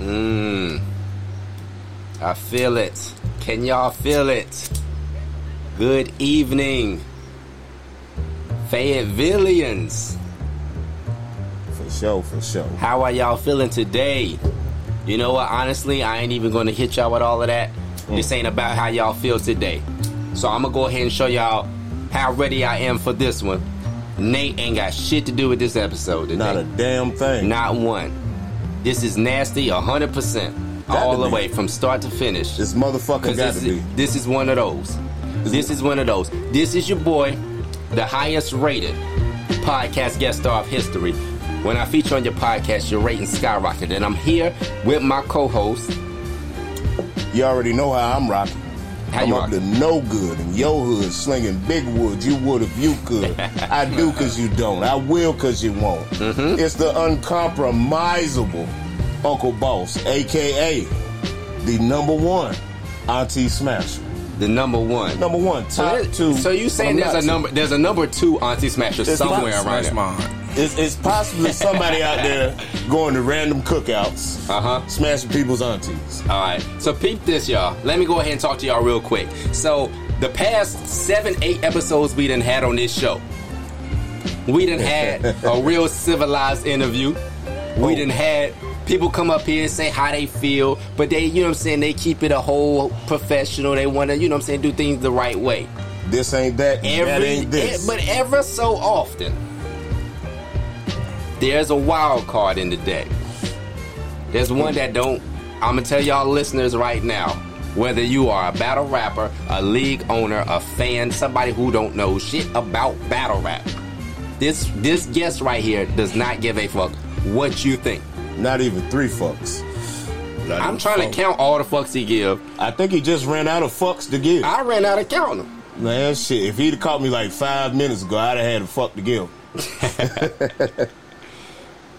Mmm. I feel it. Can y'all feel it? Good evening, Fayettevilleans. For sure, for sure. How are y'all feeling today? You know what? Honestly, I ain't even gonna hit y'all with all of that. Hmm. This ain't about how y'all feel today. So I'm gonna go ahead and show y'all how ready I am for this one. Nate ain't got shit to do with this episode today. Not a damn thing. Not one. This is nasty, hundred percent, Got all to the be. way from start to finish. This motherfucker got this, to be. is- this is one of those. This is one of those. This is your boy, the highest rated podcast guest star of history. When I feature on your podcast, your rating skyrocketed. And I'm here with my co-host. You already know how I'm rocking. How I'm you up to no good in your hood, slinging big wood. You would if you could. I do because you don't. I will because you won't. Mm-hmm. It's the uncompromisable Uncle Boss, aka the number one Auntie Smasher. The number one. Number one, top that- two. so you saying there's a not number? There's a number two Auntie Smasher It's somewhere not around Smash there. It's, it's possibly somebody out there going to random cookouts, Uh-huh. smashing people's aunties. All right. So peep this, y'all. Let me go ahead and talk to y'all real quick. So the past seven, eight episodes we done had on this show, we done had a real civilized interview. We Oh. done had people come up here and say how they feel, but they, you know what I'm saying, they keep it a whole professional. They want to, you know what I'm saying, do things the right way. This ain't that. that ain't this. but ever so often, there's a wild card in the deck. There's one that don't. I'm gonna tell y'all listeners right now. Whether you are a battle rapper, a league owner, a fan, somebody who don't know shit about battle rap, this this guest right here does not give a fuck what you think. Not even three fucks. Not I'm trying fuck. to count all the fucks he give. I think he just ran out of fucks to give. I ran out of counting them. Man, shit. If he'd have caught me like five minutes ago, I'd have had a fuck to give.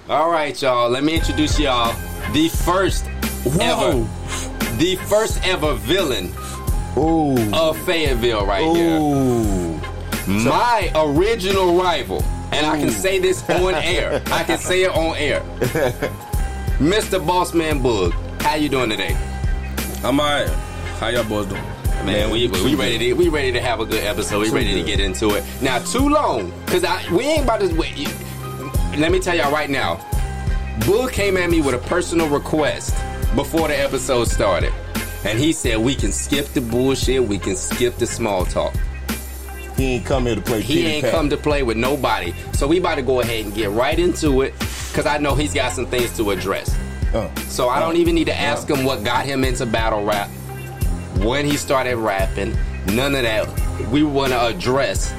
All right, y'all. Let me introduce y'all the first ever, the first ever villain Ooh. of Fayetteville right here. Ooh. My original rival, and I can say this on air. I can say it on air. Mr. Bossman Boog, how you doing today? I'm alright. How y'all boys doing? Man, we, we ready to we ready to have a good episode. We Too ready to get into it. Now, too long, cause I we ain't about to wait. Let me tell y'all right now. Boog came at me with a personal request before the episode started, and he said we can skip the bullshit. We can skip the small talk. He ain't come here to play He Peter ain't come to play with nobody. So we about to go ahead and get right into it, cause I know he's got some things to address. Uh, So I don't even need to ask him what got him into battle rap, when he started rapping. None of that. We want to address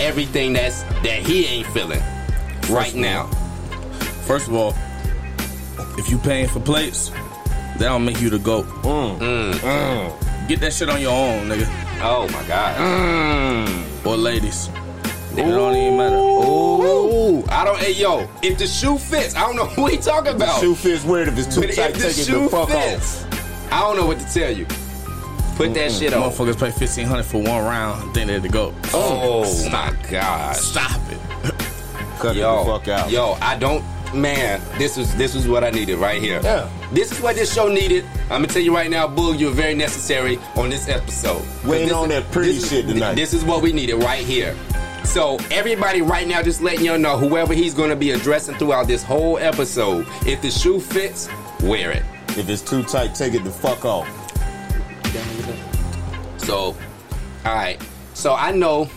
everything that's that he ain't feeling right of all- now. First of all, if you paying for plates, that don't make you the GOAT. Mm. Mm. Mm. Get that shit on your own, nigga. Oh my god. Or ladies. It don't even matter. Ooh, I don't. Hey yo, if the shoe fits, I don't know who he talking about. shoe fits weird if it's too but tight. if the Take it shoe the fuck fits, off. I don't know what to tell you. Put that shit on. Motherfuckers pay fifteen hundred for one round. Think they're the GOAT. Oh my god. Stop it. Cut Yo, it the fuck out. yo, I don't. Man, this is this is what I needed right here. Yeah. This is what this show needed. I'm gonna tell you right now, Boog, you're very necessary on this episode. Waiting on that pretty this shit tonight. This is what we needed right here. So everybody right now, just letting y'all know, whoever he's gonna be addressing throughout this whole episode, if the shoe fits, wear it. If it's too tight, take it the fuck off. So, all right. So I know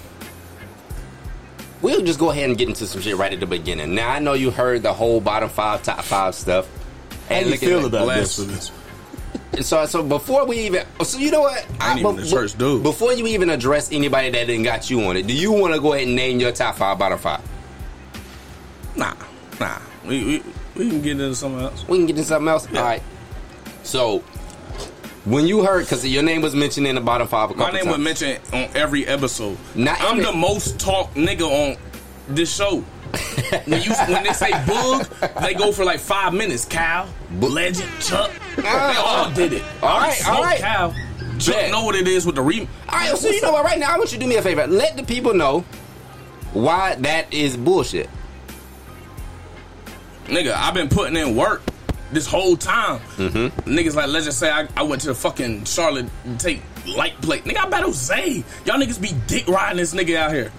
we'll just go ahead and get into some shit right at the beginning. Now I know you heard the whole bottom five, top five stuff. How you feel it. about this? Blasphemous. So, so before we even, so you know what? I ain't even be- a church dude. Before you even address anybody that didn't got you on it, do you want to go ahead and name your top five, bottom five? Nah, nah. We, we we can get into something else. We can get into something else. Yeah. All right. So, when you heard, because your name was mentioned in the bottom five My name was mentioned on every episode. Not I'm the most talked nigga on this show. when you when they say bug, they go for like five minutes. Cal, Legend, Chuck, ah. they all did it. All right, all right. Cal. Chuck Bet. know what it is with the re. All right, so you know what? Right now, I want you to do me a favor. Let the people know why that is bullshit. Nigga, I've been putting in work this whole time. Mm-hmm. Niggas like, let's just say I, I went to the fucking Charlotte and take light plate. Nigga, I battle Zay. Y'all niggas be dick riding this nigga out here.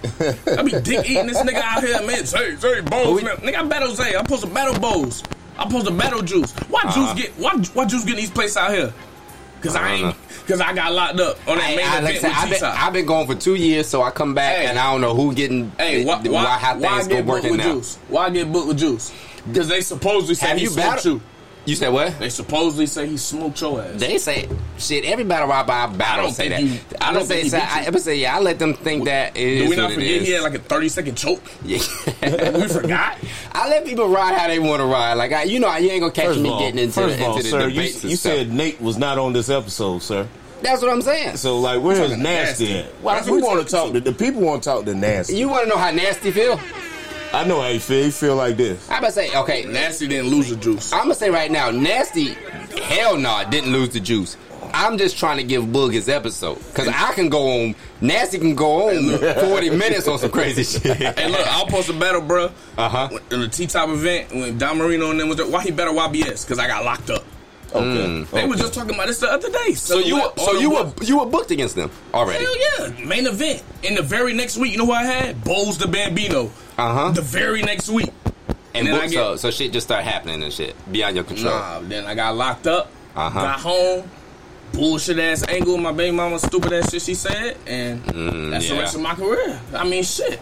I be dick eating this nigga out here, man. Zay, Zay, Bowes, Who- man. Nigga, I battle Zay. I'm supposed to battle Bowes. I'm supposed to battle Juice. Why Uh-huh. Juice get why why Juice getting these places out here? Cause I, I ain't cause I got locked up on that I, main I, event like I said, I've, been, I've been going for two years, so I come back Hey. and I don't know who getting Hey, why, why, how why things go get booked working with now. Juice? Why get booked with Juice? Because they supposedly say Have he you battled? you. You said what? They supposedly say he smoked your ass. They say shit. Every battle rapper I battle don't say that. you- I I don't don't say. think say beat I you. ever say yeah. I let them think that it Do we not what forget is. he had like a 30 second choke? Yeah. we forgot. I let people ride how they want to ride. Like I, you know, you ain't gonna catch First me all, getting into first the, of all, into the sir, you, you said Nate was not on this episode, sir. that's what I'm saying. So like, where's nasty? Nasty. at? Why we want to talk to the people? Want to talk to nasty? You want to know how nasty feel? I know how you feel. You feel like this. I'm gonna say okay. Nasty didn't lose the juice. I'm gonna say right now, nasty. Hell no, didn't lose the juice. I'm just trying to give Boog his episode because I can go on. Nasty can go on 40 minutes on some crazy shit. Hey, look, I'll post a battle, bro. Uh-huh. In the T Top event when Don Marino and them was there. Why he better YBS? Because I got locked up. Okay. Mm. They okay. were just talking about this the other day. So you, were, so you were, you were booked against them already. Hell yeah, main event. In the very next week, you know what I had? Bowles the Bambino. Uh-huh. The very next week. And then I get- so, so shit just started happening and shit beyond your control. Nah, then I got locked up. Uh-huh. Got home. Bullshit ass angle, my baby mama stupid ass shit she said, and that's the Mm, rest of my career. I mean, shit.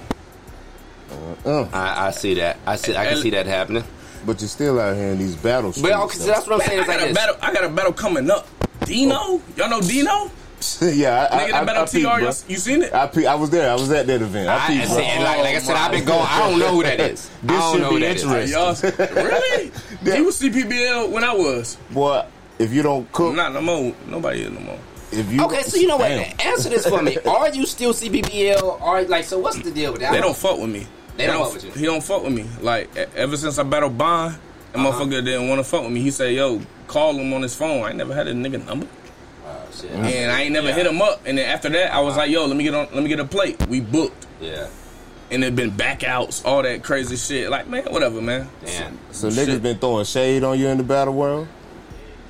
I, I see that. I see. I can see that happening. But you're still out here in these battles. streets. But okay, so that's what I'm saying. I Is like got a this. battle. I got a battle coming up. Dino, y'all know Dino? yeah, I, Nigga, I, I, battle I TR, peeped, bro. y'all- you seen it? I, pe- I was there. I was at that event. I, I, peeped, I bro. see, like, like I said, I've been going. I don't know who that is. I This don't should know who be that is. interesting. Y'all, really? Yeah. He was CPBL when I was. Boy, if you don't cook, Not no more. Nobody is no more. if you Okay, so you know what? Answer this for me. Are you still CBBL? Or like, so what's the deal with that? They don't fuck with me. They don't fuck with you. He don't fuck with me. Like ever since I battled Bond, that Uh-huh. motherfucker didn't want to fuck with me. He said, "Yo, call him on his phone." I ain't never had a nigga number, Oh, shit. and I ain't never Yeah. hit him up. And then after that, I was like, "Yo, let me get on. Let me get a plate." We booked, Yeah. and it been backouts, all that crazy shit. Like man, whatever, man. Damn. So Shit. niggas been throwing shade on you in the battle world.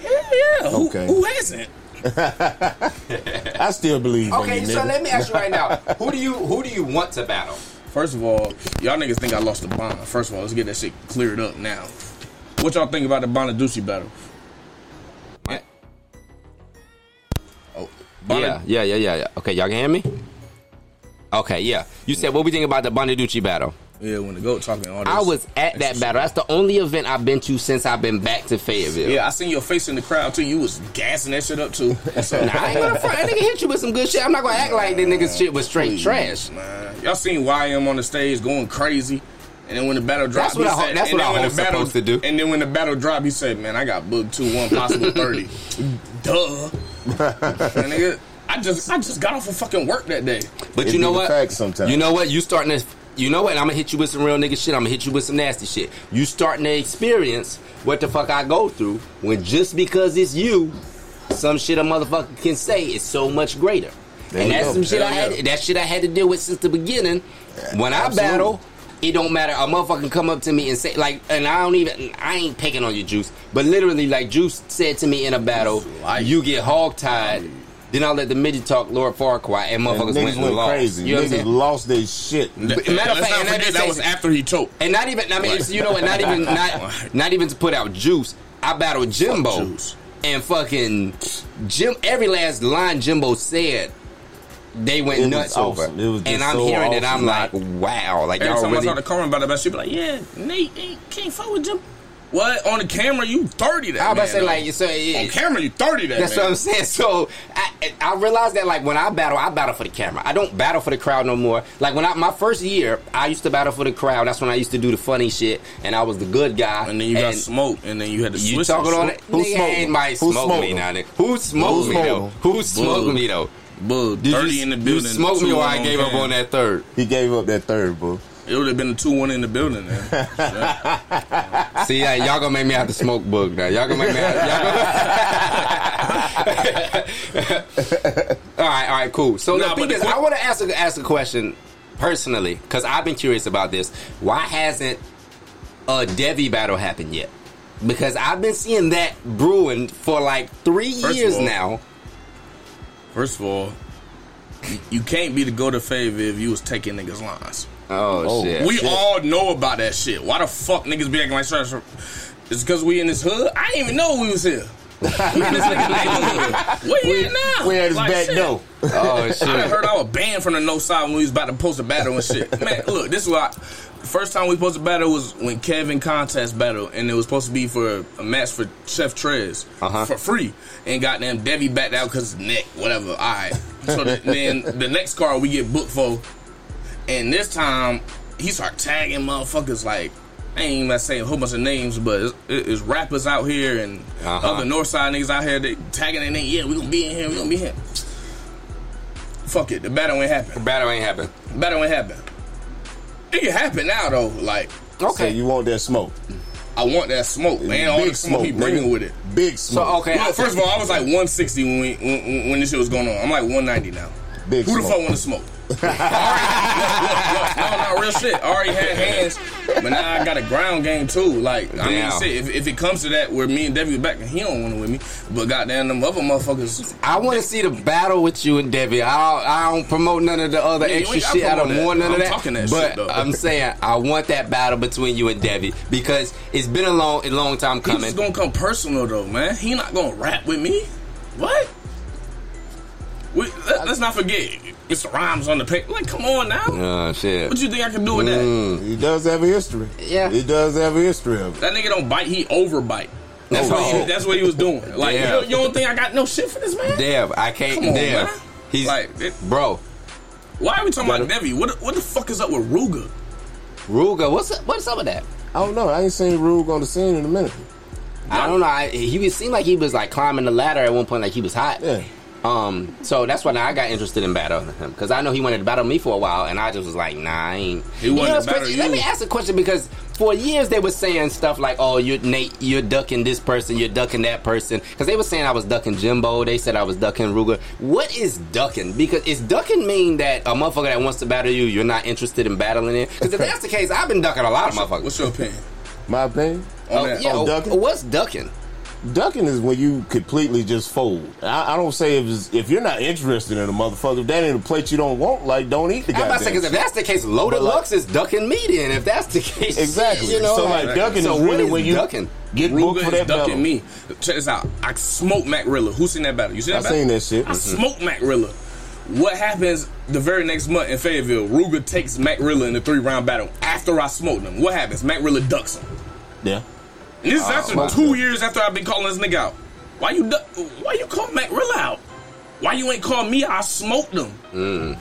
Hell yeah. Who, Okay. who hasn't? I still believe Okay, in you, so nigga. let me ask you right now: Who do you who do you want to battle? First of all, y'all niggas think I lost the bond. First of all, let's get that shit cleared up now. What y'all think about the Bonaducci battle? Yeah, Oh, yeah, yeah, yeah, yeah. yeah. Okay, y'all can hear me? Okay, yeah. You said what we think about the Bonaducci battle? Yeah, when the goat talking all this. I was at that battle. That's the only event I've been to since I've been back to Fayetteville. Yeah, I seen your face in the crowd too. You was gassing that shit up too. So, Nah, I ain't gonna front. That nigga hit you with some good shit. I'm not gonna act like that nigga's shit was straight trash. Man, y'all seen YM on the stage going crazy, and then when the battle dropped, That's what he I ho- said, that's what then a when the battle- supposed to do. And then when the battle dropped, he said, "Man, I got booked two, one possible 30. Duh, Man, nigga. I just I just got off of fucking work that day. But It you know what? sometimes. You know what? You starting to. You know what? I'm gonna hit you with some real nigga shit. I'm gonna hit you with some nasty shit. You starting to experience what the fuck I go through when just because it's you, some shit a motherfucker can say is so much greater. There and that's go. some shit I had. yeah. That shit I had to deal with since the beginning. When I absolutely. battle, it don't matter. A motherfucker can come up to me and say like, and I don't even. I ain't picking on you, Juice. But literally, like Juice said to me in a battle, you get hog tied. Then I let the midget talk Lord Farquaad, and And motherfuckers niggas went, and went lost. crazy. You know what I'm niggas lost their shit. Matter of fact, not and that forget that was after he choked. And not even, I mean, it's, you know what? Not even, not, not even to put out juice. I battled Jimbo, Juice. and fucking Jim. Every last line Jimbo said, they went It was nuts awesome. over. It was just and I'm so hearing it. I'm awesome. like, wow, like Every y'all time I really. talk to Carmen about that, she be like, "Yeah, Nate ain't, can't fuck with Jim." What on the camera? You thirty that? I was about to say though. like, so yeah. on camera, you thirty that. That's man. what I'm saying. So I, I realized that like when I battle, I battle for the camera. I don't battle for the crowd no more. Like when I my first year, I used to battle for the crowd. That's when I used to do the funny shit, and I was the good guy. And then you got smoked, and then you had to You switch. talking on it? Who smoked ain't him? might Who smoke smoked me now, nigga. Who smoked Who me smoked though? Who smoked me though? Bug, Did thirty you, in the you smoked me two or on I gave up on that third? He gave up that third, bro. It would have been a two one in the building. Then. See, like, y'all gonna make me have to smoke book now. Y'all gonna make me. Have, y'all gonna. all right, all right, cool. So Nah, the but thing is, que- I want to ask a, ask a question personally because I've been curious about this. Why hasn't a Devi battle happened yet? because I've been seeing that brewing for like three First years all- now. First of all, you- you can't be the go to favor if you was taking niggas' lines. Oh, Oh, shit! we shit. all know about that shit. Why the fuck niggas be acting like such? It's because we in this hood. I didn't even know we was here. we in this nigga neighborhood. Where you at now? We at his Like, back door. oh shit! I heard I was banned from the no side when we was about to post a battle and shit. Man, look, this is why. The first time we posted a battle was when Kevin contest battle, and it was supposed to be for a match for Chef Trez Uh-huh. for free. And goddamn Debbie backed out because neck, whatever. All right. So the, then the next card we get booked for, and this time he start tagging motherfuckers like. I ain't even saying a whole bunch of names, but it's, it's rappers out here and Uh-huh. other Northside niggas out here they tagging their name. Yeah, we gonna be in here. We gonna be here. Fuck it. The battle ain't happen. The battle ain't happen. The battle ain't happen. It can happen now though. Like So Okay. you want that smoke? I want that smoke, man. All the smoke he bringing with it. Big so smoke. okay. Well, first of all, I was like 160 when, we, when when this shit was going on. I'm like 190 now. Big Who the smoke. fuck want to smoke? Already, look, look, look, no, no, real shit. I already had hands, but now I got a ground game too. Like I mean, shit, if, if it comes to that, where me and Debbie back, and he don't want to with me. But goddamn, them other motherfuckers. I want to see the battle with you and Debbie. I don't, I don't promote none of the other Yeah, extra shit. I don't that. want none of I'm that. talking that but shit. I'm saying I want that battle between you and Debbie because it's been a long, a long time coming. just gonna come personal though, man. He not gonna rap with me. What? We, let, us not forget, Mr. Rhymes on the paper. Like, come on now. Oh shit! What you think I can do with that? Mm. He does have a history. Yeah. He does have a history of it. That nigga don't bite, he overbite. That's Oh, what he, oh. that's what he was doing. Like, you, Yeah. don't- you don't think I got no shit for this man? Damn, I can't. Come on, damn, man. he's Like, it- bro. Why are we talking about Gotta- Debbie? What what the fuck is up with Ruga? Ruga, what's up, what's up with that? I don't know. I ain't seen Rube on the scene in a minute. I don't know. I, he was- seemed like he was like climbing the ladder at one point, like he was hot. Yeah. Um, so that's why now I got interested in battling him because I know he wanted to battle me for a while, and I just was like, nah, I ain't. He wanted to battle you. Let me ask a question because for years they were saying stuff like, "Oh, you're Nate, you're ducking this person, you're ducking that person," because they were saying I was ducking Jimbo. They said I was ducking Ruger. What is ducking? Because is ducking mean that a motherfucker that wants to battle you, you're not interested in battling it? Because if that's the case, I've been ducking a lot of motherfuckers. What's your opinion? My opinion. On Oh, yeah, oh, ducking? what's ducking? Ducking is when you completely just fold. I, I don't say if if you're not interested in a motherfucker, if that ain't a plate you don't want, like don't eat the I'm about to say, because if that's the case, loaded But, like- lux is ducking me. Then, if that's the case, Exactly. You know, so like ducking so is really is when you ducking? get booked Ruga for is that ducking battle. me. Check this out. I smoked Mac Rilla. Who seen that battle? You seen that? I that battle? seen that shit. I smoked Mac Rilla. What happens the very next month in Fayetteville? Ruger takes Mac Rilla in the three round battle after I smoked him. What happens? Mac Rilla ducks him. Yeah. And this is after wow. two years after I've been calling this nigga out. Why you why you call Mac Rilla out? Why you ain't call me? I smoked him. Mm.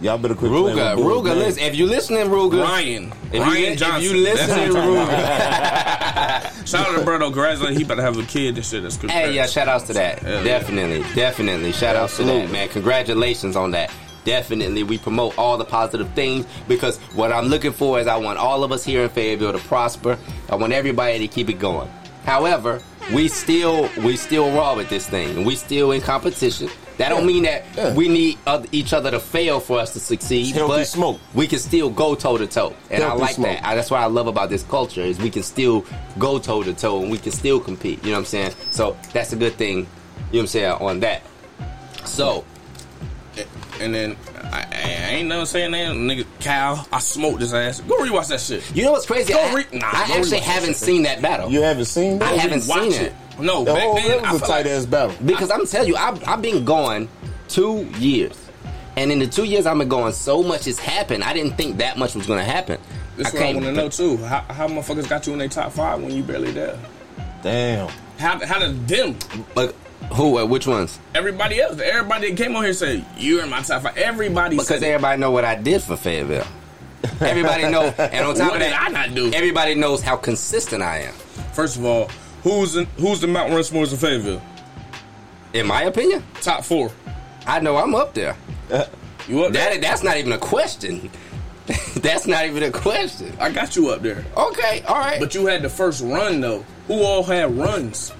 Y'all better quit playing Ruga, with Bulls, Ruga, man. listen. If you listening, Ruga, Ryan. if Ryan you, Johnson. if you listening, That's what Ruga. Shout out to Bruno Congratulations. He about to have a kid. This shit. That's good. hey, yeah, shout outs to that. Hell yeah. definitely, definitely, shout outs to that, man. Congratulations on that. Definitely, we promote all the positive things because what I'm looking for is I want all of us here in Fayetteville to prosper. I want everybody to keep it going. However, we still we still raw with this thing, and we still in competition. That don't mean that Yeah. we need oth- each other to fail for us to succeed. Healthy but smoke. we can still go toe to toe, and I like smoke. that. I, that's what I love about this culture is we can still go toe to toe, and we can still compete. You know what I'm saying? So that's a good thing. You know what I'm saying on that. So And then I, I ain't never saying that nigga Cal. I smoked his ass. Go rewatch that shit. you know what's crazy? Go I, re- nah, I go actually haven't shit. seen that battle You haven't seen that? I haven't Watch seen it. No, Oh, back then that was a tight like, ass battle. because I'm telling you, I've, I've been gone two years, and in the two years I've been gone, so much has happened. I didn't think that much was going to happen. This is what I want to know too. How, how motherfuckers got you in their top five when you barely there? Damn. How how did them? Like, who? uh, Which ones? Everybody else, everybody that came on here said you're in my top five. Everybody Because everybody know what I did for Fayetteville. Everybody know, and on top What of that, I not do? everybody knows how consistent I am. First of all, who's in, who's the Mount Rushmore of Fayetteville? In my opinion, Top four. I know I'm up there. You up there? That that's not even a question. that's not even a question. I got you up there. Okay, all right. But you had the first run though. Who all had runs?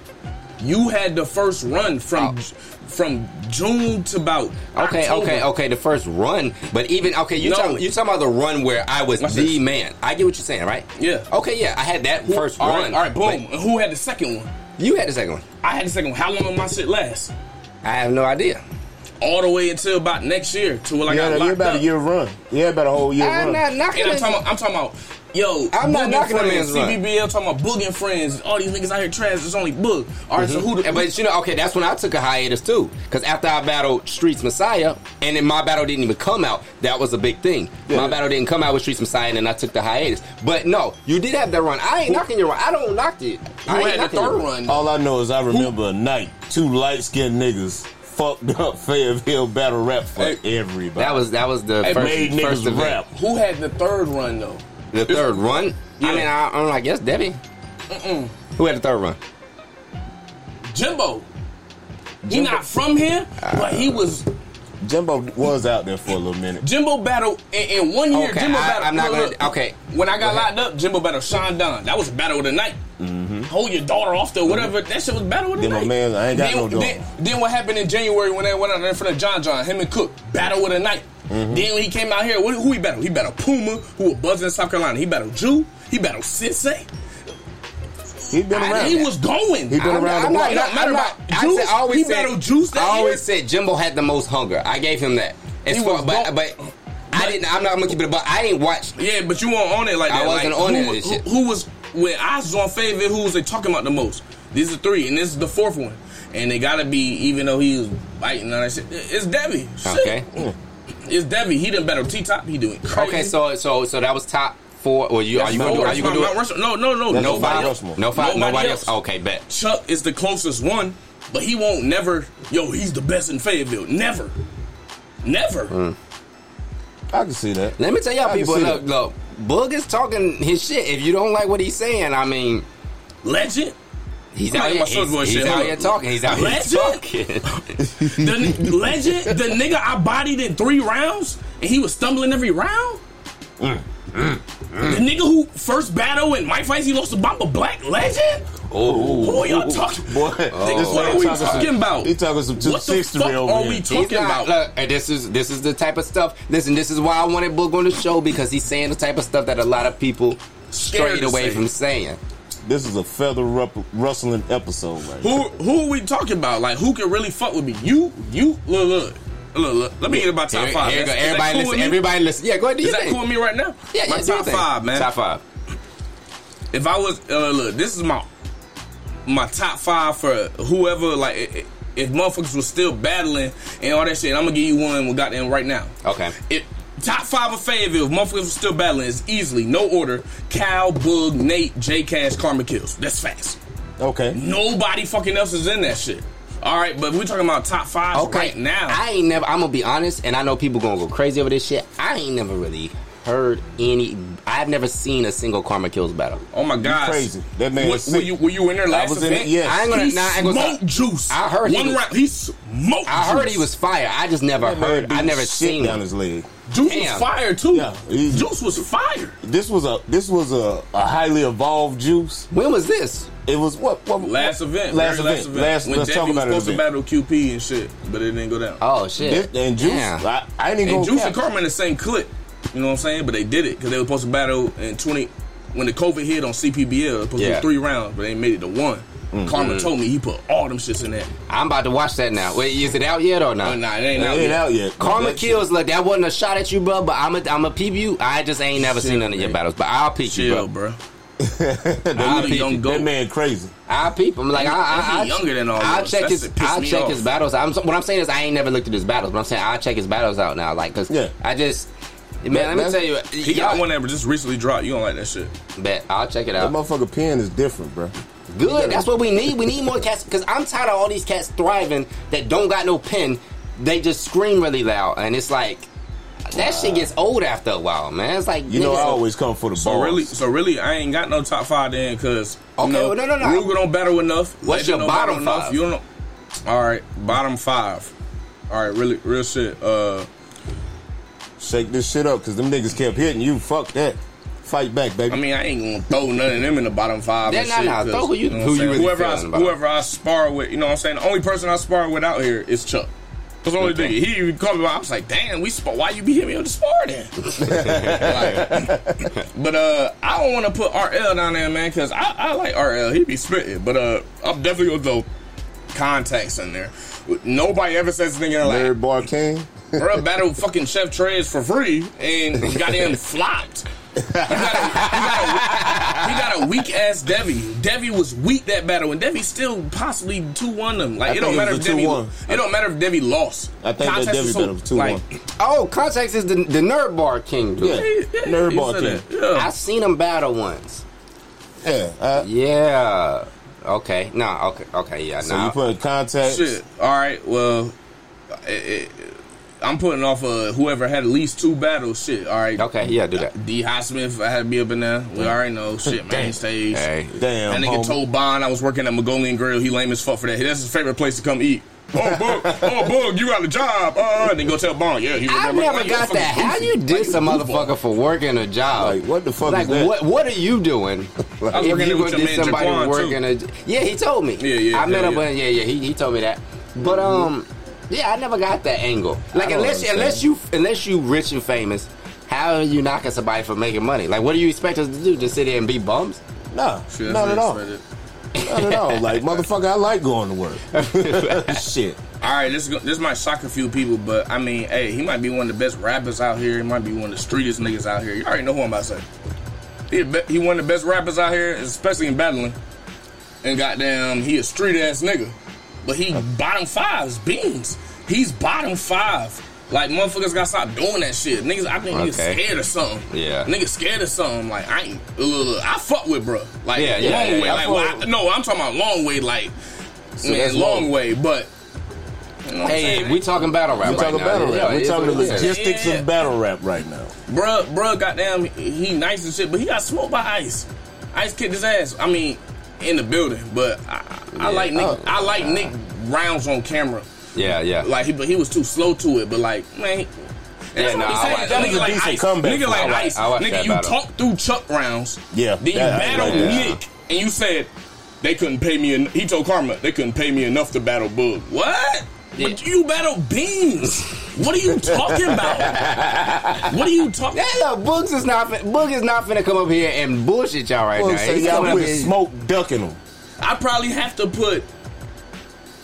You had the first run from Oh. from June to about Okay, October. okay, okay. The first run, but even okay, you No. talking you talking about the run where I was the this. man. I get what you're saying, right? Yeah. Okay, yeah, I had that Who- first all run. right, all right, boom. but And who had the second one? You had the second one. I had the second one. How long did my shit last? I have no idea. All the way until about next year, to when I You got had, a, locked had about up. a year run. Yeah, about a whole year run. I'm run. not knocking And I'm talking, about, I'm talking about, yo, I'm not knocking a friends, man's run. CBBL talking about Boog and friends. All these niggas out here trash. It's only Boog. All right, so mm-hmm. who the? Yeah, But you know, okay, that's when I took a hiatus too. Because after I battled Streets Messiah, and then my battle didn't even come out, that was a big thing. Yeah. My battle didn't come out with Streets Messiah, and then I took the hiatus. But no, you did have that run. I ain't knocking your run. I don't knock it. I who ain't had the third run? All I know is I remember a night, two light skinned niggas fucked up Fayetteville battle rap for Hey, everybody. That was that was the Hey, first, made first niggas event. rap. Who had the third run though? The third run. Yeah. I mean, I, I'm like, yes, Debbie. Who had the third run? Jimbo. He not from here, but he uh, was Jimbo was out there for a little minute. Jimbo battle in, in one year. Okay, Jimbo I- battle. I'm not gonna- look. okay. When I got locked up, Jimbo battled Sean Dunn. That was a battle of the night. Hold your daughter off the whatever. That shit was battle of the Then night. man, I ain't got then, no daughter. Then, then what happened in January when they went out there in front of John John, him and Cook, battle with the night. Mm-hmm. Then when he came out here, what, who he battled? He battled Puma, who was buzzing in South Carolina. He battled Jew. He battled Sensei. He been around. he was going. He been I'm, around I'm the not, block. It don't I'm not, about I said- I always He said, battled Juice that I always year. said Jimbo had the most hunger. I gave him that. Far, but, go- but I didn't. I'm not. I'm gonna keep it. But I ain't watch. Yeah, but you weren't on it like that. I wasn't like, on who, it who, who was when I was on favorite? who's they talking about the most? These are three, and this is the fourth one. And they gotta be, even though he was biting on that shit. It's Debbie. Shit. Okay. it's Debbie. He done battle T Top. He doing crazy. Okay. So so so that was top four. Or you are you gonna do? Mount Are you gonna do it? Rushmore. No, no, no. That's No Nobody five. else. No five. Nobody Nobody else. else. Okay. Bet. Chuck is the closest one, but he won't never. Yo, he's the best in Fayetteville. Never, never. Mm. I can see that. Let me tell y'all I people. see Look, that. look. Boog is talking his shit. If you don't like what he's saying, I mean, Legend. he's I'm out here. He's, he's out here talking. He's out here talking. The legend, the nigga I bodied in three rounds, and he was stumbling every round. Mm. The nigga who first battle in Mike Fights, he lost to Bamba Black. Legend. oh. oh, oh who are y'all oh, talking? Boy, Nigga, this what are we talking some- talking about? He talking some What the 260 fuck over are here. we talking not, about? look, and this is this is the type of stuff. Listen, this is why I wanted Book on the show because he's saying the type of stuff that a lot of people Scared strayed away say. from saying. This is a feather rup- rustling episode right Who who are we talking about? Like who can really fuck with me? You you look look look look. Let me get about top Here- five. here Is go. that- is that everybody cool listen. with? Everybody listen. Yeah, go ahead. Do Is your that thing. cool with me right now? Yeah, my yeah, do top five, man. Top five. if I was uh, look, this is my my top five for whoever like i- i- if motherfuckers was still battling and all that shit. I'm gonna give you one. We got them right now. Okay. It top five of Fayetteville. If motherfuckers was still battling is easily no order. Cal, Boog, Nate, J Cash, Karma Kills. That's fast. Okay. Nobody fucking else is in that shit. All right, but we're talking about top five Okay. right now. I ain't never. I'm gonna be honest, and I know people gonna go crazy over this shit. I ain't never really heard any. I've never seen a single Karma Kills battle. oh my god, crazy. That man Were, is were sick. you were you in there last I was in it, yes. I ain't gonna. He Nah, I ain't gonna smoked juice. I heard he one was- round. He smoked. I heard Juice. he was fire. I just never That heard. I never shit seen down him. his leg. Juice Damn. was fire too. Yeah, Juice was fire. This was a this was a, a highly evolved juice. When was this? It was what, what Last event, Last very event. Last. when let's Debbie talk about was it. supposed to battle QP and shit, but it didn't go down. Oh shit! This, and juice. Damn. I, I ain't even and gonna Juice and cap. Karma in the same clip. You know what I'm saying? But they did it because they were supposed to battle in 20 when the COVID hit on CPBL. It was supposed to Yeah. be three rounds, but they made it to one. Mm-hmm. Karma told me he put all them shits in there. I'm about to watch that now. Wait, is it out yet or not? Oh, nah, it ain't It out ain't yet. out yet. Karma That kills. Look, that wasn't a shot at you, bro. But I'm a, I'm a peep you. I just ain't never Chill, seen none of your battles. But I'll peep you, bro. bro. shit- I'll that, be young that man crazy. I'll peep him. Like I, I, He I younger than all I'll those. check his. I'll check off. his battles. I'm, what I'm saying is I ain't never looked at his battles. But I'm saying I'll check his battles out now. Like, cause Yeah. I just. Man, let me tell you. He got one that just recently dropped. You don't like that shit. Bet I'll check it out. That out. motherfucker pen is different, bro. Good. That's what we need. We need more cats because I'm tired of all these cats thriving that don't got no pen. They just scream really loud, and it's like that shit gets old after a while, man. It's like You know, I always come for the So balls. really, so really, I ain't got no top five then because Okay, you know, well, no, no, no. Ruger don't battle enough. What's Legend your don't bottom battle five? You don't know. All right, bottom five. All right, really, real shit. Uh, Shake this shit up because them niggas kept hitting you. Fuck that. Fight back, baby. I mean, I ain't gonna throw none of them in the bottom five. Yeah, and nah, shit, nah, 'cause, throw who you- know who I'm you really whoever I, feeling about. whoever I spar with. You know what I'm saying? The only person I spar with out here is Chuck. The only Okay. He even called me. I was like, damn, we spar. Why you be hitting me on the spar then? Like, but uh, I don't want to put RL down there, man, because I, I like RL. He be spitting, but uh, I'm definitely gonna throw Context in there. Nobody ever says anything like, Larry Bar King. Bro, battle fucking Chef Trez for free and got him flopped. He got, a, he, got a, he got a weak ass Devi. Devi was weak that battle, and Devi still possibly two won them. Like I it don't think it matter if a Devi. 2-1. It don't matter if Devi lost. I think that Contest Devi is battle was 2-1. Oh, Context is the the nerd bar king, dude. Yeah. Yeah, Nerd Bar King. that. I seen him battle once. Yeah. Uh, Yeah. Okay. No. Okay. Okay. Yeah. so no. you put Context. Yeah. Shit. All right. Well, it, it, I'm putting off uh, whoever had at least two battles. Shit. All right. Okay. Yeah. Do that. D. High Smith, I had to be up in there. We already know. Shit, main stage. Hey. Damn. That nigga homie. told Bond I was working at Mongolian Grill. He lame as fuck for that. That's his favorite place to come eat. Oh, Bug, oh, Bug, you got a job. Uh, and then go tell Bond, yeah, he I never Like, got fucking that. How goofy. you Like, diss a motherfucker for working a job? Like, what the fuck Like is that? what? What are you doing? I was if working you with gonna your diss man somebody Jaquan, working a, yeah, he told me. Yeah, yeah, I met yeah, up yeah. with yeah, yeah. He, he told me that. But um, yeah, I never got that angle. Like unless understand. unless you unless you rich and famous, how are you knocking somebody for making money? Like what do you expect us to do? Just sit there and be bums? No, Shit, not at that's all. what it- Not at all. Like motherfucker, I like going to work. Shit. All right, this is go- this might shock a few people, but I mean, hey, he might be one of the best rappers out here. He might be one of the streetest niggas out here. You already know who I'm about to say. He, be- he one of the best rappers out here, especially in battling. And goddamn, he a street ass nigga, but he bottom fives beans. He's bottom five. Like motherfuckers gotta stop doing that shit. Niggas, I think niggas Okay. scared of something. Yeah. niggas scared of something. Like I ain't. Uh, I fuck with bro. Like Yeah, yeah, long yeah, way. yeah. Like well, I- no, I'm talking about long way. Like So man, long long. way. But you know Hey, saying? we talking battle rap We right talking now. battle rap. it We talking the what it is. logistics Yeah. of battle rap right now. bruh, bruh, goddamn, he nice and shit, but he got smoked by Ice. Ice kicked his ass. I mean, in the building, but I, I Yeah. like Nick. Oh. I like Nick rounds on camera. Yeah, yeah. Like he, but he was too slow to it. But like, man. he- Yeah, that's no, what I saying. watched- That nigga like Ice. comeback Nigga like. I Ice. Nigga, you battle. talked through Chuck rounds. Yeah, Then you battled like. Nick, and you said they couldn't pay me. En- he told Karma they couldn't pay me enough to battle Bug. What? But you battle Beans. What are you talking about? what are you talking? Yeah, look, Boogs is not fin- Boog is not finna come up here and bullshit y'all right Well, now. say He's y'all coming up with smoke ducking them. I probably have to put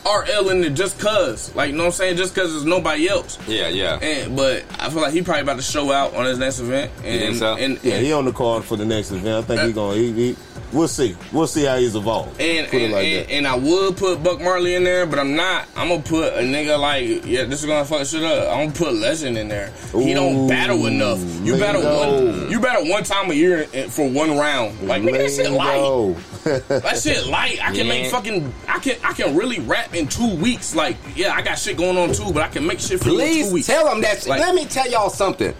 RL in there just cause. Like, you know what I'm saying? Just cause there's nobody else. Yeah, yeah. And but I feel like he probably about to show out on his next event. And, think so? and, Yeah, he on the card for the next event. I think he uh, gonna. He, he, we'll see. We'll see how he's evolved. and, Put it and, like and, that. and I would put Buck Marley in there, but I'm not. I'm gonna put a nigga like yeah, this is gonna fuck shit up. I'm gonna put Legend in there. he don't battle enough. You battle Lingo. one. You battle one time a year for one round. Like nigga, that shit light. That shit light. I can make fucking. I can. I can really rap in two weeks. Like yeah, I got shit going on too, but I can make shit for you in two Please weeks. tell them that. Like- let me tell y'all something.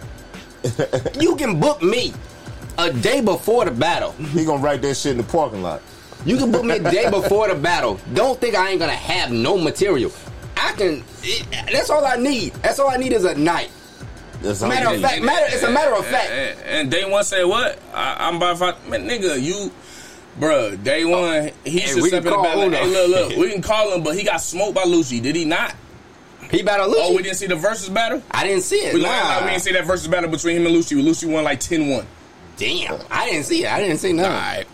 you can book me a day before the battle. he gonna write that shit in the parking lot. You can book me a day before the battle. Don't think I ain't gonna have no material. I can. It, that's all I need. That's all I need is a night. That's all Matter of need. fact, matter. It's a matter of fact. And, and day one said what? I, I'm about to fight. Man, nigga, you. Bruh, day oh, one, he Hey, should we step in the call battle. Uno. Hey, look, look, we can call him, but he got smoked by Lucci. Did he not? He battled Lucci. Oh, we didn't see the versus battle? I didn't see it. We, Nah. nah. we didn't see that versus battle between him and Lucci. Lucci won like 10 1. Damn, I didn't see it. I didn't see none. Alright.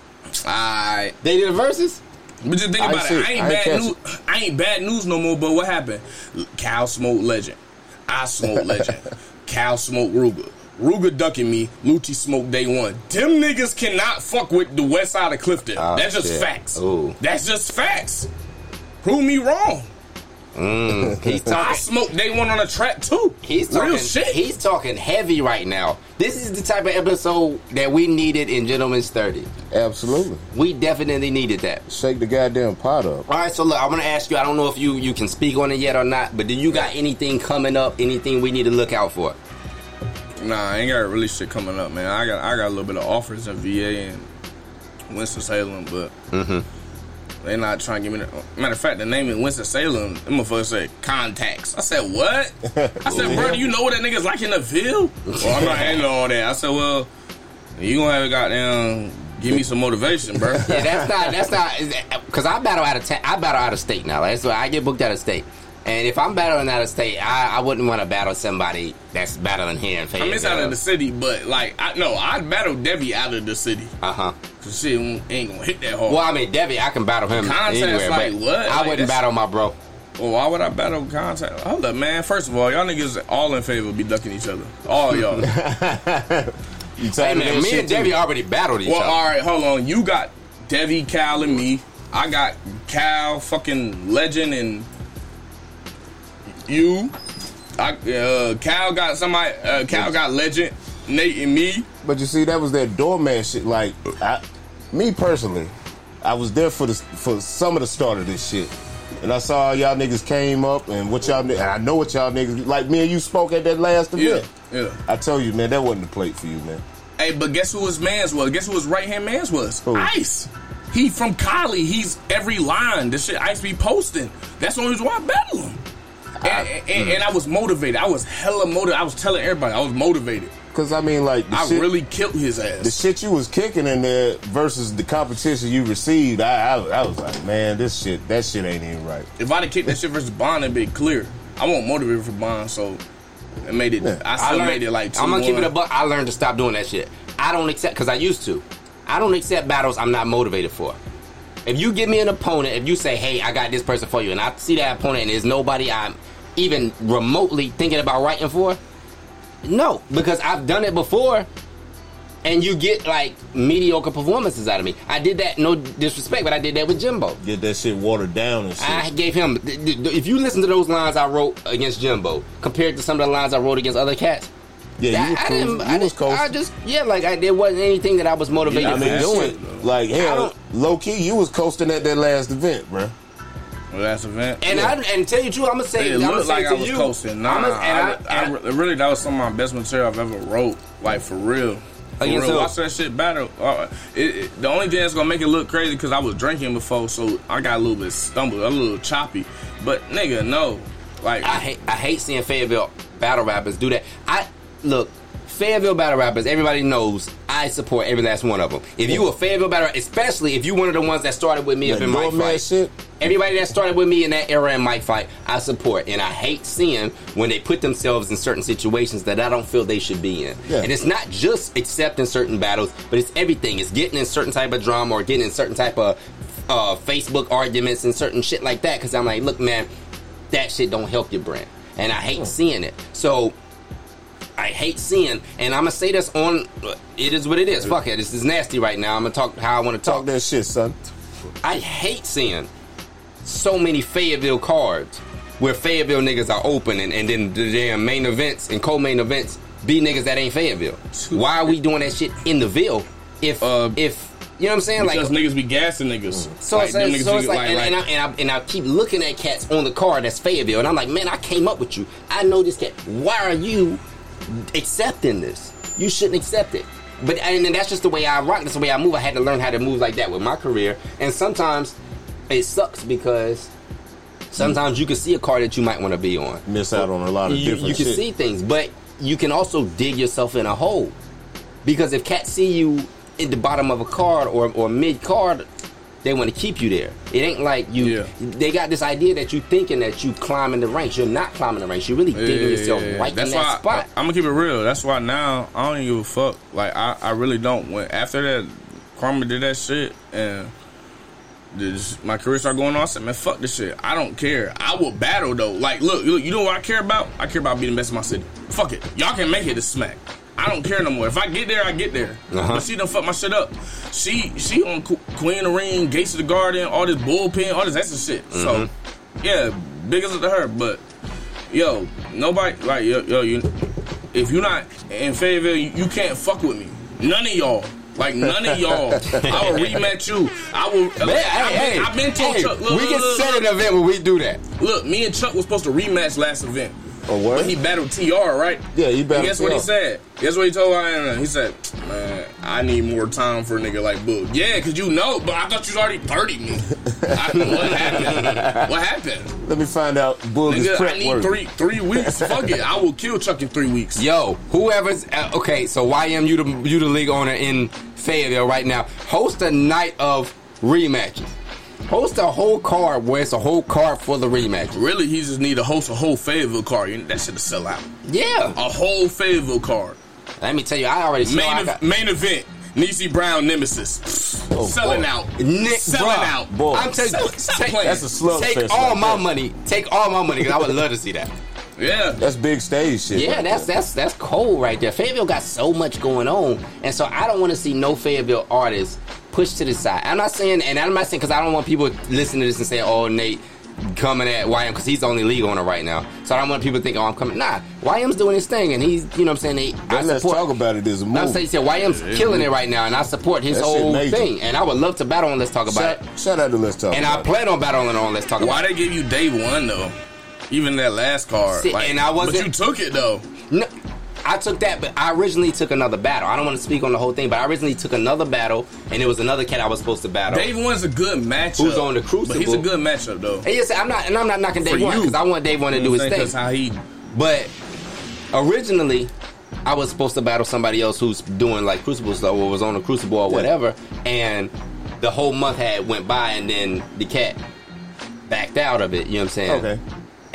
Alright. They did a versus. But just think I about see it. it. I ain't I bad catch news. I ain't bad news no more. But what happened? Cal smoked legend. I smoked legend. Cal smoked Ruger. Ruger ducking me. Lucci smoked day one. Them niggas cannot fuck with the west side of Clifton. Oh, That's just shit. facts. Ooh. That's just facts. Prove me wrong. Mm. He's I talking. smoked day one on a track too. He's talking. real shit. He's talking heavy right now. This is the type of episode that we needed in Gentleman's Thirty. Absolutely. We definitely needed that. Shake the goddamn pot up. All right, so look, I'm gonna ask you. I don't know if you you can speak on it yet or not, but do you got anything coming up? Anything we need to look out for? Nah, I ain't got really shit coming up, man. I got I got a little bit of offers in VA and Winston Salem, but mm-hmm. They not trying to give me. The, matter of fact, the name is Winston Salem. Them motherfuckers said Context. I said what? I said, bro, do you know what that nigga's like in the field? well, I'm not handling all that. I said, well, You gonna have to goddamn give me some motivation, bro. Yeah, that's not that's not because I battle out of ta- I battle out of state now. That's why I get booked out of state. And if I'm battling out of state, I, I wouldn't want to battle somebody that's battling here in I Fayetteville. mean, it's out of the city, but like, I no, I'd battle Devi out of the city. Uh huh. Cause shit ain't gonna hit that hard. Well, I mean, Debbie, I can battle him Contest, anywhere, like, but what? I Like, wouldn't battle my bro. Well, why would I battle contact? Hold up, man. First of all, y'all niggas all in favor of be ducking each other. All y'all. Hey man, me and? Debbie already battled each well, other. all right, hold on. You got Devi, Cal, and me. I got Cal, fucking legend, and you. I uh, Cal got somebody. Uh, Cal got legend, Nate, and me. But you see, that was that doorman shit. Like, I, me personally, I was there for the for some of the start of this shit, and I saw y'all niggas came up and what y'all. And I know what y'all niggas like. Me and you spoke at that last Yeah, event. yeah. I tell you, man, that wasn't the plate for you, man. Hey, but guess who his man's was? Guess who his right hand man's was? Who? Ice. He from Cali. He's every line. The shit Ice be posting. That's the only reason why I battle him. And, and, and I was motivated. I was hella motivated. I was telling everybody I was motivated. Because I mean, like, the I shit, really killed his ass. the shit you was kicking in there versus the competition you received. I, I, I was like, man, this shit, that shit ain't even right. if I'd have kicked that shit versus Bond, it'd be clear. I won't motivate for Bond, so it made it. Yeah. I still learned- made it like 2 I'm gonna keep it a buck. I learned to stop doing that shit. I don't accept because I used to. I don't accept battles I'm not motivated for. If you give me an opponent, if you say, "Hey, I got this person for you," and I see that opponent and there's nobody I'm even remotely thinking about writing for, no, because I've done it before, and you get like mediocre performances out of me. I did that, no disrespect, but I did that with Jimbo. Get that shit watered down and shit. I gave him. If you listen to those lines I wrote against Jimbo compared to some of the lines I wrote against other cats, yeah, that- you was I cool. didn't. You I, was didn't. I just yeah, like I, there wasn't anything that I was motivated Yeah, I mean, that doing. shit, like I hell, low key, you was coasting at that last event, bro. Last event. And I and tell you the truth, I'm gonna say, It I'm gonna looked say like to I was you, coasting. Nah, I'ma- and I, I, I, and I- really that was some of my best material I've ever wrote. Like for real. For Against real. who? Watch that shit battle. Uh, it, it- the only thing that's gonna make it look crazy because I was drinking before, so I got a little bit stumbled, a little choppy. But nigga, no, like I hate I hate seeing Fayetteville battle rappers do that. I look. Fayetteville battle rappers, everybody knows I support every last one of them. If you a Fayetteville battle, especially if you one of the ones that started with me up in doorman fight, shit. Everybody that started with me in that era in my fight, I support. And I hate seeing when they put themselves in certain situations that I don't feel they should be in. Yeah. And it's not just accepting certain battles, but it's everything. It's getting in certain type of drama or getting in certain type of uh, Facebook arguments and certain shit like that. Because I'm like, look, man, that shit don't help your brand. And I hate seeing it. So I hate seeing, and I'm gonna say this on. It is what it is. Fuck it. This is nasty right now. I'm gonna talk how I want to Talk talk. that shit, son. I hate seeing so many Fayetteville cards where Fayetteville niggas are open and, and then the damn main events and co-main events be niggas that ain't Fayetteville. Why are we doing that shit in the Ville if Uh, if you know what I'm saying? because like niggas be gassing niggas. so, like, it's, them so niggas it's be like, and, and, I, and, I, and I keep looking at cats on the card that's Fayetteville, and I'm like, man, I came up with you. I know this cat. Why are you accepting this? You shouldn't accept it. But and, that's just the way I rock. That's the way I move. I had to learn how to move like that with my career. And sometimes it sucks because sometimes you can see a card that you might want to be on. Miss out on a lot of You, different you can shit. see things, but you can also dig yourself in a hole. Because if cats see you at the bottom of a card or, or mid card, they want to keep you there. It ain't like you. Yeah. They got this idea that you thinking that you climbing the ranks. You're not climbing the ranks. You're really digging yourself right That's in that spot. I, am gonna keep it real. That's why now I don't even give a fuck. Like I, I really don't. When after that, Karma did that shit and this, my career started going on. I said, man, fuck this shit. I don't care. I will battle though. Like, look, look, you know what I care about? I care about being the best in my city. Fuck it. Y'all can make it to smack. I don't care no more. If I get there, I get there. Uh-huh. But she done fuck my shit up. She she on Queen of the Ring, Gates of the Garden, all this bullpen, all this extra shit. So Mm-hmm. yeah, big as it to her, but yo, nobody like yo, yo you. If you're not in Fayetteville, you, you can't fuck with me. None of y'all. Like none of y'all. I will rematch you. I will. Man, I've, hey, been, hey, I've been told hey, Chuck. Look, we look, can look, set an event where we do that. Look, me and Chuck was supposed to rematch last event. Oh, what? But he battled TR, right? Yeah, he battled Guess what he said? Guess what he told Ryan? He said, "Man, I need more time for a nigga like Boog." Yeah, cause you know, but I thought you was already thirty me. I, what happened? What happened? Let me find out. Boog is Nigga, prep I need worthy. three three weeks. Fuck it, I will kill Chuck in three weeks. Yo, whoever's uh, okay. So YM, you the you the league owner in Fayetteville right now. Host a night of rematches. Host a whole card where it's a whole card full of rematches. Really, he just need to host a whole Fayetteville card. That should sell out. Yeah. A whole Fayetteville card. Let me tell you, I already saw. Main, I got, main event. Nisi Brown Nemesis. Oh, Selling boy. out. Nick, Selling bruh, out. Boy. I'm telling you, Stop- stop take, playing. That's a slug take fest all right my there. money. Take all my money because I would love to see that. Yeah. That's big stage shit. Yeah, right that's there. that's that's cold right there. Fayetteville got so much going on, and so I don't want to see no Fayetteville artists pushed to the side. I'm not saying, and I'm not saying because I don't want people listening to this and say, "Oh, Nate." Coming at YM because he's the only league owner right now, so I don't want people to think, "Oh, I'm coming." Nah, YM's doing his thing, and he's, you know, what I'm saying. They, I Then let's support. talk about it as a I'm move. saying, so YM's killing it right now, and I support his That whole thing. And I would love to battle on Let's Talk About Shout, It. shout out to Let's Talk And I About It. plan on battling on Let's Talk About Why they give you day one though? Even that last card. See, and I wasn't- But you took it though. No, I took that, but I originally took another battle. I don't want to speak on the whole thing, but I originally took another battle, and it was another cat I was supposed to battle. Dave one's a good matchup. Who's on the Crucible? But he's a good matchup though. And yes, I'm not, and I'm not knocking For Dave One because I want Dave One to do his That's thing. how he. But originally, I was supposed to battle somebody else who's doing like Crucible stuff or was on the Crucible or whatever, and the whole month had went by, and then the cat backed out of it. You know what I'm saying? Okay.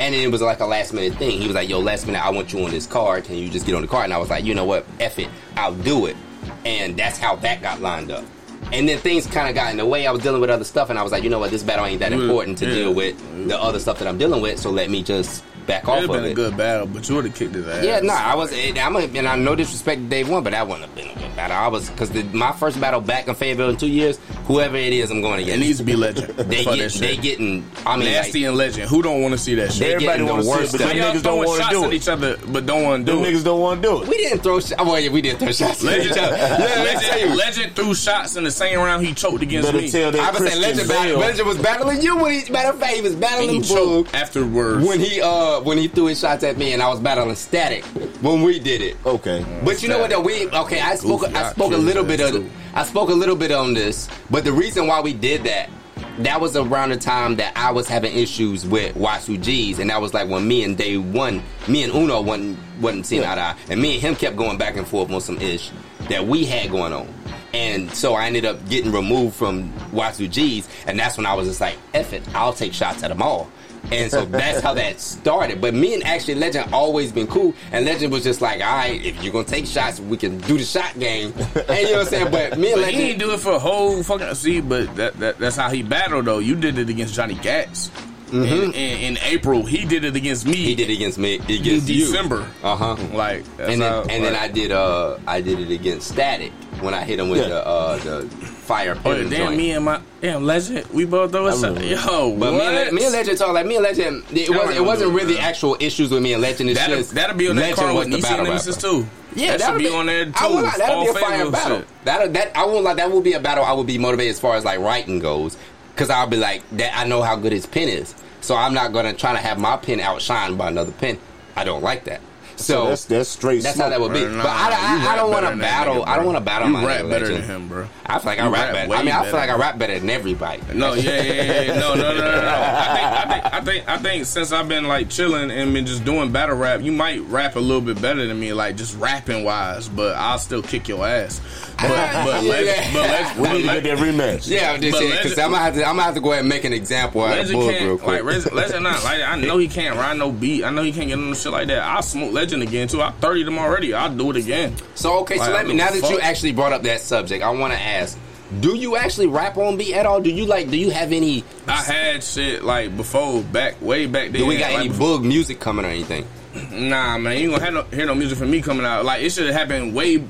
And then it was like a last minute thing. He was like, "Yo, last minute, I want you on this car. Can you just get on the car?" And I was like, "You know what? F it, I'll do it." And that's how that got lined up. And then things kind of got in the way. I was dealing with other stuff, and I was like, "You know what? This battle ain't that Mm, important to yeah. deal with the other stuff that I'm dealing with. So let me just back off It'd of been a good battle, but you would have kicked his ass. Yeah, nah, I was. and I'm a, and I no disrespect to Dave One, but that wouldn't have been a good battle. I was because my first battle back in Fayetteville in two years, whoever it is, I'm going to get. It needs to be legend. they get, that they getting. I mean, nasty like, and legend. Who don't want to see that shit? Everybody getting the to see it, but Why them niggas don't want to shots do at it. each other, but don't want to Them do it. niggas don't want to do it. we didn't throw. Sh- well, yeah, we did throw shots. at each Legend, other. Yeah, let tell you. legend, legend threw shots in the same round he choked against Better me. tell that I was saying Christian Legend, battle, Legend was battling you when he matter of fact he was and he battling Boog choked afterwards. when he uh when he threw his shots at me and I was battling Static when we did it. Okay. But you know what though we okay I spoke Goofy, I spoke a little bit of. I spoke a little bit on this but the reason why we did that that was around the time that I was having issues with Wasu G's and that was like when me and Day One me and Uno wasn't wasn't seeing eye to eye and me and him kept going back and forth on some ish that we had going on. And so I ended up getting removed from Watsu G's, and that's when I was just like, F it, I'll take shots at them all. And so that's how that started. But me and actually Legend always been cool, and Legend was just like, all right, if you're gonna take shots, we can do the shot game. And you know what I'm saying? But me and But he didn't do it for a whole fucking. See, but that, that that's how he battled though. You did it against Johnny Gats. In, in, in April, he did it against me. Mm-hmm. he did it against me in against you. December. Uh huh. Like, that's And then how, and then I did uh I did it against Static when I hit him with Yeah. the uh the fire Oh, pin damn, joint. me and my damn legend, we both throw us. remember. Yo, But what? me and, me and Legend talk like me and Legend. It, was, ain't it wasn't it, really man. actual issues with me and Legend. It's that'll, just that'll be on that card with the battle Nemesis too. Yeah, that that'll should be, on there too. I won't that'll All be a fire battle. shit. That that I won't lie. That will be a battle. I will be motivated as far as like writing goes, because I'll be like that. I know how good his pen is, so I'm not gonna try to have my pen outshined by another pen. I don't like that. So, that's that's straight. that's how that would be. Nah, but I, I, I don't want to battle. nigga, I don't want to battle You my rap better than him, bro. I feel like I rap better. I mean, I feel like I rap better than everybody. No, yeah, yeah, yeah. No, no, no, no, no. I think, I think, I think, I think since I've been like chilling and been just doing battle rap, you might rap a little bit better than me, like just rapping wise. But I'll still kick your ass. But, but, Yeah. legend, but, legend, We need to get that rematch. Yeah, I'm just But saying because Legend- I'm gonna have to. I'm gonna have to go ahead and make an example out of Legend Boog real can't quick. like Legend, legend not like I know he can't ride no beat. I know he can't get on no shit like that. I'll smoke Legend again too. I thirty them already. I'll do it again. So okay, so Like, let me now that a you actually brought up that subject, I want to ask: Do you actually rap on beat at all? Do you like? Do you have any? I had shit like before, back way back then. Do we got like, any before- Boog music coming or anything? Nah, man, you ain't gonna have no, hear no music from me coming out. Like it should have happened way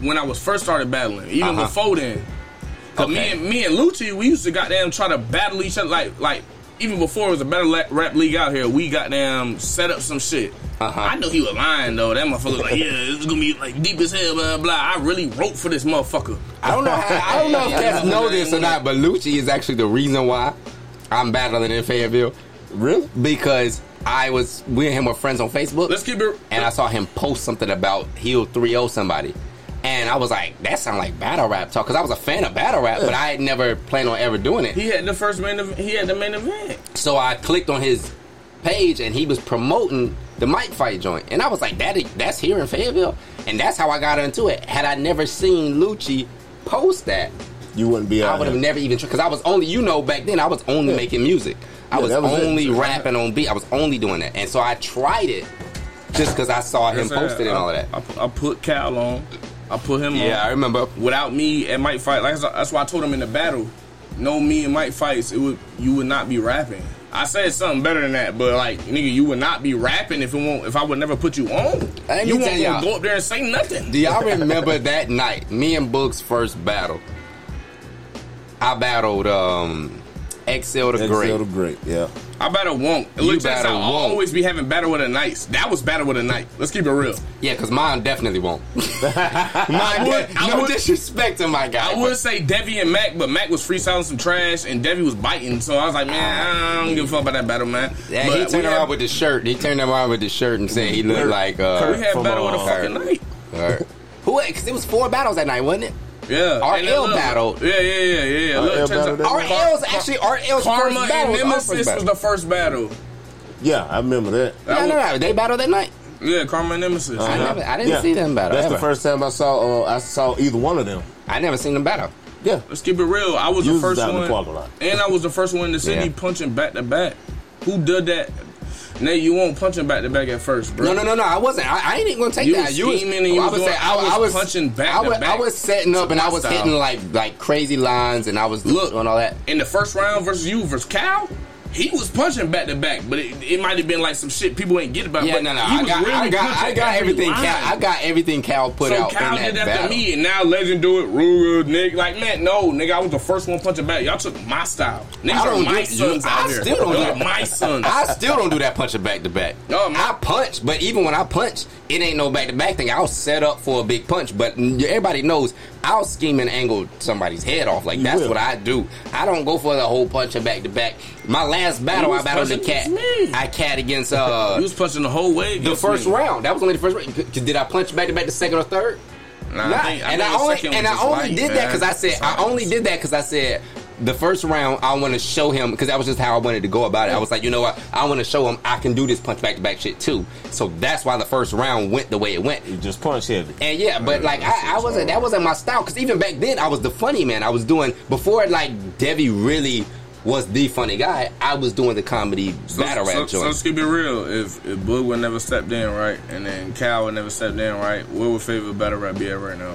when I was first started battling, even Uh-huh. before then. Cause me and me and Lucci, we used to goddamn try to battle each other. Like like even before it was a battle la- rap league out here, we goddamn set up some shit. Uh-huh. I know he was lying though. That motherfucker was like, yeah, it's gonna be like deep as hell, blah blah. I really wrote for this motherfucker. I don't know. How, I don't know if cats know this or not, but Lucci is actually the reason why I'm battling in Fayetteville Really? because I was we and him were friends on Facebook. Let's keep it. and I saw him post something about he'll 3 somebody. And I was like, that sounds like battle rap talk. Because I was a fan of battle rap, but I had never planned on ever doing it. He had the first main. Event, he had the main event. So I clicked on his page and he was promoting the mic fight joint. And I was like, that that's here in Fayetteville. And that's how I got into it. Had I never seen Lucci post that, You wouldn't be I would have never even because I was only you know back then I was only Yeah. making music. I Yeah, was, was it. only rapping on beat. I was only doing that, and so I tried it just because I saw him Like I said, post it and all of that. I, I put Cal on. I put him Yeah, I remember. Without me and Mike fight, like that's why I told him in the battle. No, me and Mike fights, it would you would not be rapping. I said something better than that, but like nigga, you would not be rapping if it won't if I would never put you on. Let you won't go up there and say nothing. Do y'all remember that night? Me and Boog's first battle. I battled um XL the great. Excel to great, yeah. I battle Wonk. You Look, check this battle out. I'll Wonk. always be having battle with a nice. That was battle with a night. Let's keep it real. Yeah, because mine definitely won't. I would, I no would, disrespect to my guy. I would say Devi and Mac, but Mac was freestyling some trash and Devi was biting. So I was like, man, I don't give a fuck about that battle, man. Yeah, But he turned around with the shirt. He turned around with the shirt and said he looked like uh, We had battle with a fucking night. Alright. Who? Because it was four battles that night, wasn't it? Yeah. RL And then look- battled. Yeah, yeah, yeah, yeah. yeah. RL Look, turns battled out- that RL's actually RL's Karma first battle and our Nemesis first was battle. the first battle. Yeah, I remember that. That Yeah, no, was- no, they battled that night. Yeah, Karma and Nemesis. I Uh-huh. never, I didn't Yeah. see them battle. That's ever. the first time I saw. Uh, I saw either one of them. I never seen them battle. Yeah, Let's keep it real. I was You the first down in the one, and I was the first one in the city Yeah. punching back to back. Who did that? Nate, you won't punch him back to back at first, bro. No, no, no, no. I wasn't. I, I ain't even gonna take You that. was You was, scheming and you I was was, doing- saying- I was punching back I to was, back I was setting up and I was style. hitting like like crazy lines and I was Look. doing all that. In the first round versus you versus Cal, he was punching back to back, but it, it might have been like some shit people ain't get about. Yeah, but no, no. I got, really I got, I got every everything. Cal, I got everything Cal put So out Cal in did that after battle. me, and now Legend do it. Ruger, Nick, like man, no, nigga, I was the first one punching back. Y'all took my style. Niggas I are don't my do- sons you- out I here. still don't Those do my sons. I still don't do that punching back to back. No, man. I punch, but even when I punch, it ain't no back to back thing. I'll set up for a big punch, but everybody knows I'll scheme and angle somebody's head off. Like You that's will. what I do. I don't go for the whole punching back to back. My last battle, I battled the cat. I cat against uh You was punching the whole way. the first me. round. That was only the first round. 'Cause Did I punch back to back the second or third? Nah, Nah, I think, I and I only and I only light, did that because I man. said I only did that because I said the first round I want to show him because that was just how I wanted to go about it. I was like, you know what, I want to show him I can do this punch back to back shit too. So that's why the first round went the way it went. you just punch heavy. And yeah, but like I, I wasn't that wasn't my style because even back then I was the funny man. I was doing before like Devi really was the funny guy. I was doing the comedy So, battle so, rap so joint. let's keep it real. If if Boog would never stepped in right, and then Cal would never stepped in right, where would favorite battle rap be at right now?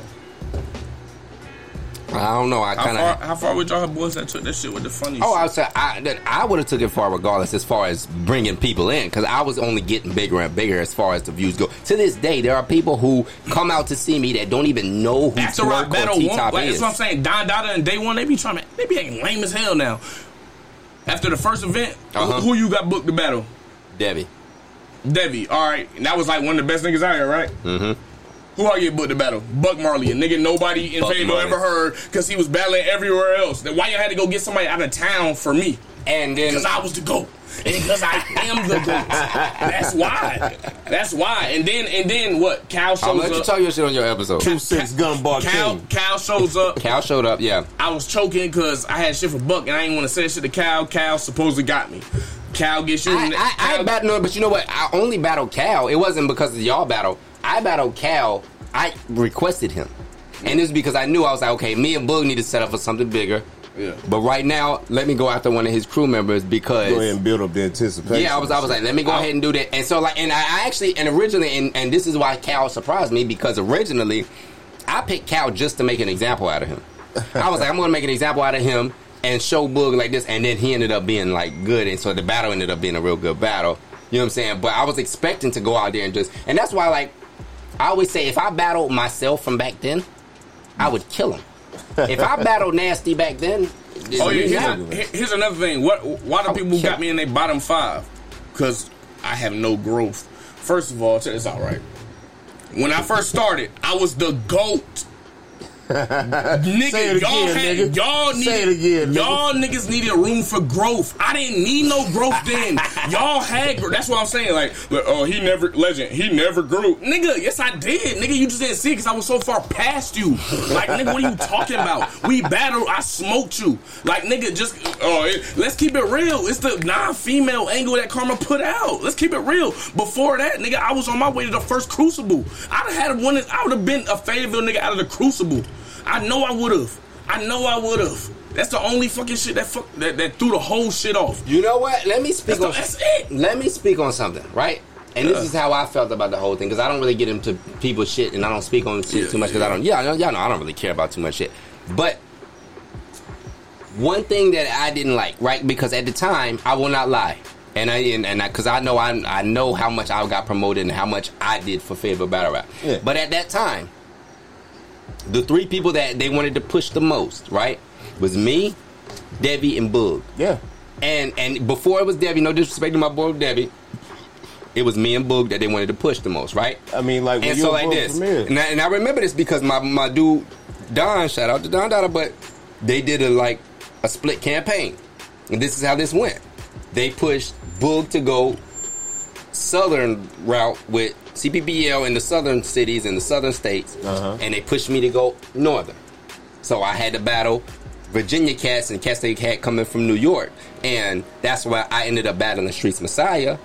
I don't know. I How kind far of. how far would y'all have boys that took that shit with the funny? Oh, shit? I would say I, that I would have took it far regardless as far as bringing people in because I was only getting bigger and bigger as far as the views go. To this day, there are people who come out to see me that don't even know who After Twerk or T Top like, is. that's what I'm saying. Don Dada and Day One, they be trying to, they be acting lame as hell now. After the first event, who- Uh-huh. who, you got booked to battle? Debbie. Debbie. All right, and that was like one of the best niggas out here, right? Mm-hmm. Who I get booked to battle? Buck Marley, a nigga nobody in Buck Marley. ever heard because he was battling everywhere else. Then why you had to go get somebody out of town for me? And then Because I was the GOAT. And because I am the GOAT. That's why. That's why. And then and then what? Cal I'm shows gonna let you up. talk your shit on your episode. Two six gun bar Cal, king. Cal shows up. Cal showed up. Yeah. I was choking because I had shit for Buck and I didn't want to say shit to Cal. Cal supposedly got me. Cal gets you. I, I, I Cal- battled, no, but you know what? I only battled Cal. It wasn't because of y'all battle. I battled Cal. I requested him, and it's because I knew I was like, okay, me and Boog need to set up for something bigger. Yeah. But right now, let me go after one of his crew members because Go ahead and build up the anticipation. yeah, I was I was like, let me go ahead and do that. And so like, and I, actually and originally and, and this is why Cal surprised me because originally I picked Cal just to make an example out of him. I was like, I'm gonna make an example out of him and show Boog like this, and then he ended up being like good, and so the battle ended up being a real good battle. You know what I'm saying? But I was expecting to go out there and just, and that's why like I always say, if I battled myself from back then, I would kill him. If I battled Nasty back then, Oh yeah, here's, here- here's another thing. What? Why do people got me in their bottom five? Because I have no growth. First of all, check this out, right? When I first started, I was the goat. Nigga, y'all again, had, nigga. y'all Say needed, it again, nigga. y'all niggas needed room for growth. I didn't need no growth then. y'all had, that's what I'm saying. Like, like, oh, he never, legend, he never grew. Nigga, yes I did. Nigga, you just didn't see it because I was so far past you. Like, nigga, what are you talking about? We battled, I smoked you. Like, nigga, just, oh, it, let's keep it real. It's the non-female angle that Karma put out. Let's keep it real. Before that, nigga, I was on my way to the first Crucible. I'd have had one, I would have been a Fayetteville nigga out of the Crucible. I know I would have. I know I would have. That's the only fucking shit that fuck that, that threw the whole shit off. You know what? Let me speak That's, the, on. that's it. Let me speak on something, right? And this is how I felt about the whole thing because I don't really get into people's shit and I don't speak on shit Yeah, too much because I don't. Yeah, y'all know I don't really care about too much shit. But one thing that I didn't like, right? Because at the time, I will not lie, and I and and because I, know I I know how much I got promoted and how much I did for Favorite Battle Rap. Yeah. But at that time, the three people that they wanted to push the most, right, was me, Debbie, and Boog. Yeah. And and before it was Debbie, no disrespect to my boy Debbie, it was me and Boog that they wanted to push the most, right? I mean, like and so like this, and I, and I remember this because my my dude Don, shout out to Don Dada, but they did a like a split campaign, and this is how this went. They pushed Boog to go southern route with CPBL in the southern cities in the southern states, Uh-huh. and they pushed me to go northern. So I had to battle Virginia cats and cats they had coming from New York, and that's why I ended up battling Streets Messiah,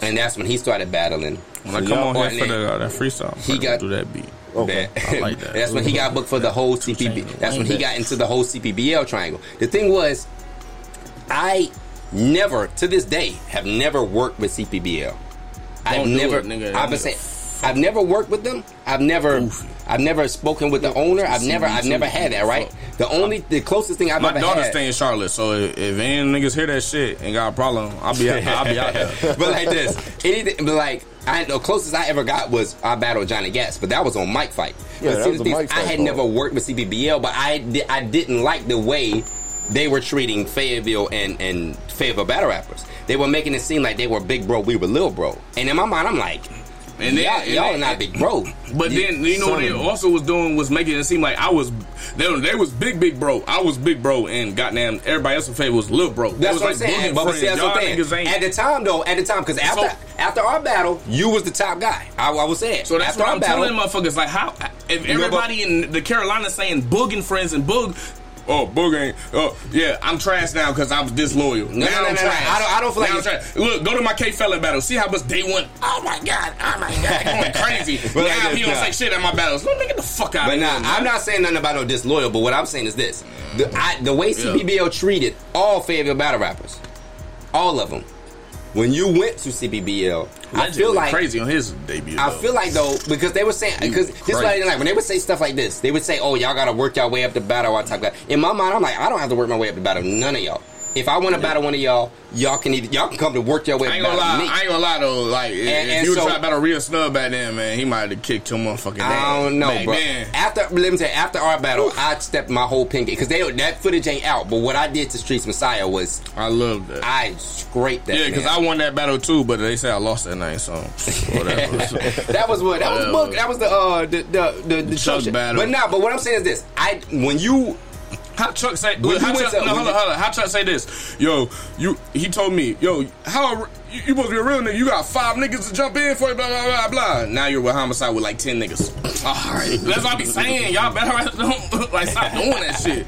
and that's when he started battling. When I come y'all- on here for the, uh, that freestyle, He he got- got do that beat. Okay. That- I like that. that's when he got booked for the whole Two CPB. That's when he got into the whole CPBL triangle. The thing was, I never, to this day, have never worked with CPBL. I've never. it, nigga. I've been saying. I've never worked with them. I've never. Goofy. I've never spoken with the owner. I've never. I've never had that. Right. The only, the closest thing I've My ever daughter had. stay in Charlotte, so if, if any niggas hear that shit and got a problem, I'll be out, I'll be out there. but like this, anything, but like I the closest I ever got was I battled Johnny Gats, but that was on Mike Fight. Yeah, that was a Mike I Fight had never worked with CBBL, but I I didn't like the way they were treating Fayetteville and and Fayetteville battle rappers. They were making it seem like they were big bro, we were little bro, and in my mind, I'm like, And then, y'all, and y'all then- not big bro. But then you know what they also was doing was making it seem like I was they, they was big big bro. I was big bro and goddamn everybody else in favor was little bro. They That's was what I'm saying. But, but see, that's what I'm saying. At the time, though, at the time, because after So- after our battle, you was the top guy. I, I was saying. So that's after what I'm battle, telling motherfuckers. Like, how if everybody in the Carolinas saying Boog and friends and Boog, oh Boog ain't, oh yeah, I'm trash now because I was disloyal. No, now no, no, I'm no, trash. I don't- I don't feel Now like I'm trash. Look, go to my K fella battle. See how much day one. Oh my god, oh my god, going crazy. But like now this, he don't say shit at my battles. Let me get the fuck out But of nah, here. I'm not saying nothing about no disloyal. But what I'm saying is this: the I, the way CBBL treated all Fayetteville battle rappers, all of them. When you went to CBBL, I feel like crazy on his debut. I feel like though because they were saying because this is what I didn't like when they would say stuff like this. They would say, "Oh, y'all got to work y'all way up the battle." I type that. In my mind, I'm like, I don't have to work my way up the battle. None of y'all. If I want to battle one of y'all, y'all can either y'all can come to work your way I ain't gonna lie. me. I ain't gonna lie though. Like, if- And- if and you so- try battle real snub back then, man, he might have kicked your motherfucking. I don't know, back bro. Then. After let me you, after our battle, I stepped my whole pin because they that footage ain't out. But what I did to Streets Messiah was I love that. I scraped that. yeah, because. I won that battle too, but they say I lost that night, so whatever. that was what that was book. That was the uh the the the, the Chuck battle. But nah, but what I'm saying is this: I when you How Chuck say? When you Chuck, no, hold on, hold on. How Chuck say this? Yo, you. He told me, yo, how you, you supposed to be a real nigga? You got five niggas to jump in for you, blah blah blah blah. Now you're with homicide with like ten niggas. All right, that's what I be saying. Y'all better don't like stop doing that shit.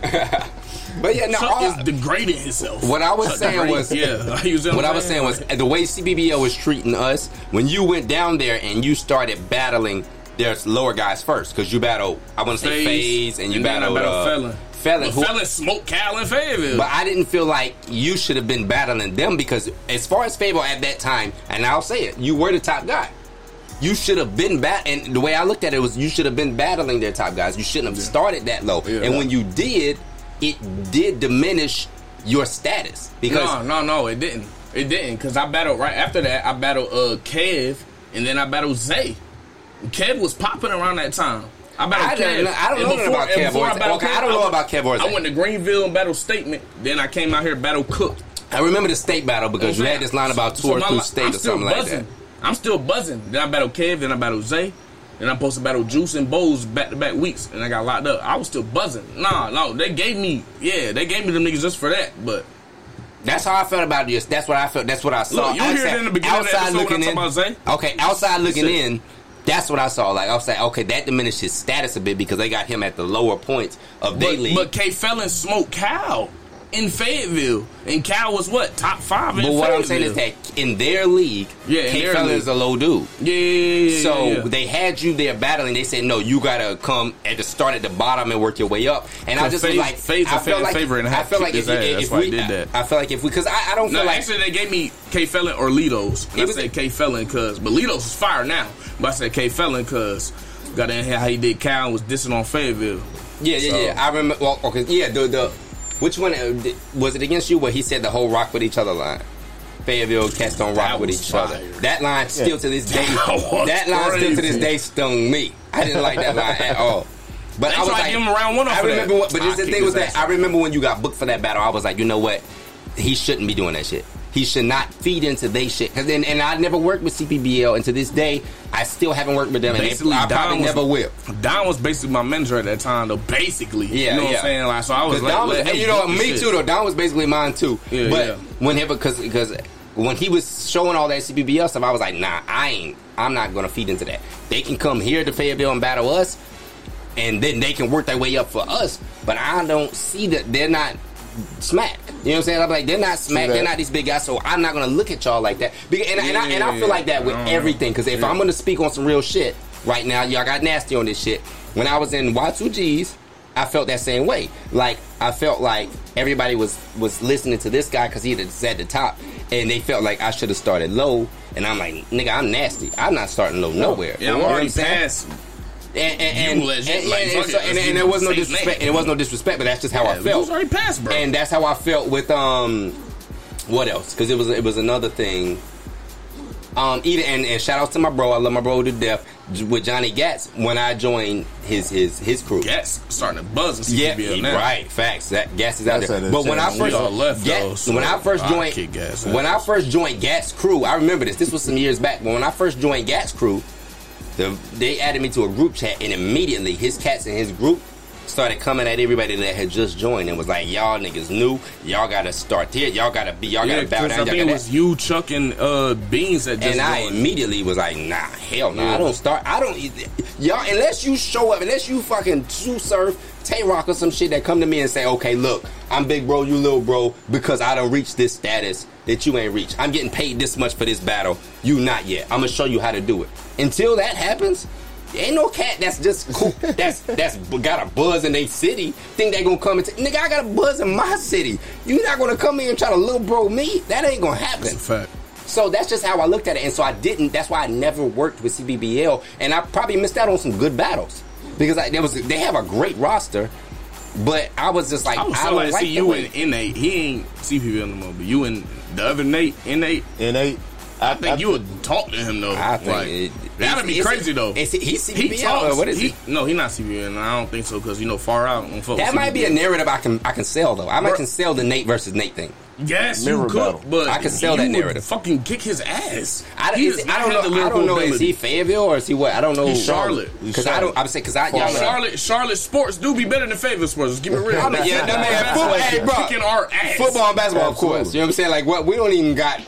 but yeah now Chuck all- is degrading himself. What I was Chuck saying was- yeah. Was what I was saying was the way CBBL was treating us when you went down there and you started battling their lower guys first because you battled I want to say Phase, and you and battled battled uh, Felon who- smoked Cal and Fayetteville. But I didn't feel like you should have been battling them because, as far as Fable at that time, and I'll say it, you were the top guy. You should have been bat, and the way I looked at it was you should have been battling their top guys. You shouldn't have started that low. Yeah. and when you did, it did diminish your status because no, no, no, it didn't. It didn't because I battled right after that. I battled uh Kev and then I battled Zay. Kev was popping around that time. I battled I don't Kev. know- I don't know nothing about Kev before I battled Okay, I don't know went- about Kev I went to Greenville and battled Statement. Then I came out here and battled Cook. I remember the state battle because you had this line about So tour my through state I'm or something like buzzing. that. I'm still buzzing. Then I battled Kev. Then I battled Zay. and I'm supposed to battle Juice and Bowes back to back weeks, and I got locked up. I was still buzzing. Nah, no, they gave me, yeah, they gave me them niggas just for that. But That's how I felt about this. That's what I felt. That's what I saw. Look, you hear it in the beginning of the outside looking in. about Zay? Okay, outside looking in. That's what I saw. Like I was like, okay, that diminished his status a bit because they got him at the lower points of their league. but K Felon smoked Cal in Fayetteville, and Cal was what top five in But what I'm saying is that in their league, Yeah, K Fella is a low dude. yeah, yeah, yeah, So yeah. they had you there battling. They said, "No, you gotta come at the start at the bottom and work your way up." And I just was like, Faze a I felt like, favorite I felt like if, if we, did that. I felt like if we, because I, I don't No, feel like actually, they gave me K Felon or Litos. And It I was- said K Felon because, but Litos is fire now. But I said K Felon because got in here how he did Cal was dissing on Fayetteville. Yeah, yeah, So- yeah. I remember. Well, okay, yeah. The the which one uh, was it against you? Where he said the whole rock with each other line. Fayetteville cats don't rock with each fire. other. That line still to this day. That That line still to this day stung me. I didn't like that line at all. But They I was tried to like, give him round one I of that. remember what. But I this the thing was that. I remember when you got booked for that battle. I was like, you know what? He shouldn't be doing that shit. He should not feed into they shit. Cause then, and I never worked with CPBL, and to this day, I still haven't worked with them, and Basically, they, I Don probably was- never will. Don was basically my mentor at that time, though. Basically, Yeah, you know what. I'm saying? Like, so I was like, Don was, and you know, me shit. too. Though Don was basically mine too. Yeah, but yeah. whenever, because because when he was showing all that CBBL stuff, I was like, nah, I ain't. I'm not gonna feed into that. They can come here to Fayetteville and battle us, and then they can work their way up for us. But I don't see that they're not smack. You know what I'm saying? I'm like, they're not smack. They're not these big guys. So I'm not gonna look at y'all like that. Because, and, and, I, and I feel like that with I don't know. everything. Because if I'm gonna speak on some real shit right now, y'all got nasty on this shit. When I was in Y2Gs, I felt that same way. Like I felt like everybody was was listening to this guy because he was at the top, and they felt like I should have started low. And I'm like, nigga, I'm nasty. I'm not starting low nowhere. Yeah, I'm already saying? past. And and, and, You legend, and, like, and- and so- and- and there was no disrespect. name. And there was no disrespect, but that's just how I felt. It was already past, bro. And that's how I felt with um, what else? Because it was it was another thing. Um, even and, and shout out to my bro. I love my bro to death. With Johnny Gatz, when I joined his his his crew. Gas starting to buzz in Yeah, CBL now. right. Facts. That gas is out That's there. But when I first left, Gat- though, so when I first joined kick Gas when I first joined Gat's crew, I remember this. This was some years back. But when I first joined Gat's crew, the, they added me to a group chat, and immediately his cats in his group started coming at everybody that had just joined and was like, "Y'all niggas new. Y'all gotta start here. Y'all gotta be. Y'all Yeah, gotta bow down. I Y'all think it gotta was you, Chuck, and uh, Beans that just and I immediately was like, nah, hell no. Yeah. I don't start. I don't. Y'all, unless you show up, unless you fucking Sue Surf, Tay Roc, or some shit that come to me and say, okay, look, I'm big bro, you little bro, because I don't reach this status that you ain't reached. I'm getting paid this much for this battle. You not yet. I'm gonna show you how to do it. Until that happens. Ain't no cat that's just cool. That's that's got a buzz in their city. Think they gonna come and t- nigga? I got a buzz in my city. You not gonna come here and try to little bro me? That ain't gonna happen. That's a fact. So that's just how I looked at it, and so I didn't. That's why I never worked with CBBL, and I probably missed out on some good battles because I, there was they have a great roster, but I was just like I I, don't like, like see you and innate. He ain't CPB no more, but you and the other Nate, innate. innate. I think you would talk to him though. I think Like, it- that'd be it's- crazy though. Is he, he's he talks. or what is he, he? No, he not CBL, and I don't think so because you know far out. On That might be a narrative I can I can sell though. I might can sell the Nate versus Nate thing. Yes, Mirror you could, battle. but I could sell that narrative. Fucking kick his ass. I, He is, I don't know. I lyrical don't know. Is he Fayetteville or is he what? I don't know. He's Charlotte. Um, because I don't. I'm saying because I y'all know- Charlotte, Charlotte sports do be better than Fayetteville sports. Let's keep it real. I mean, yeah, that man, Basketball football, hey, bro, kicking our ass. football and basketball, of course. You know what I'm saying? Like, what we don't even got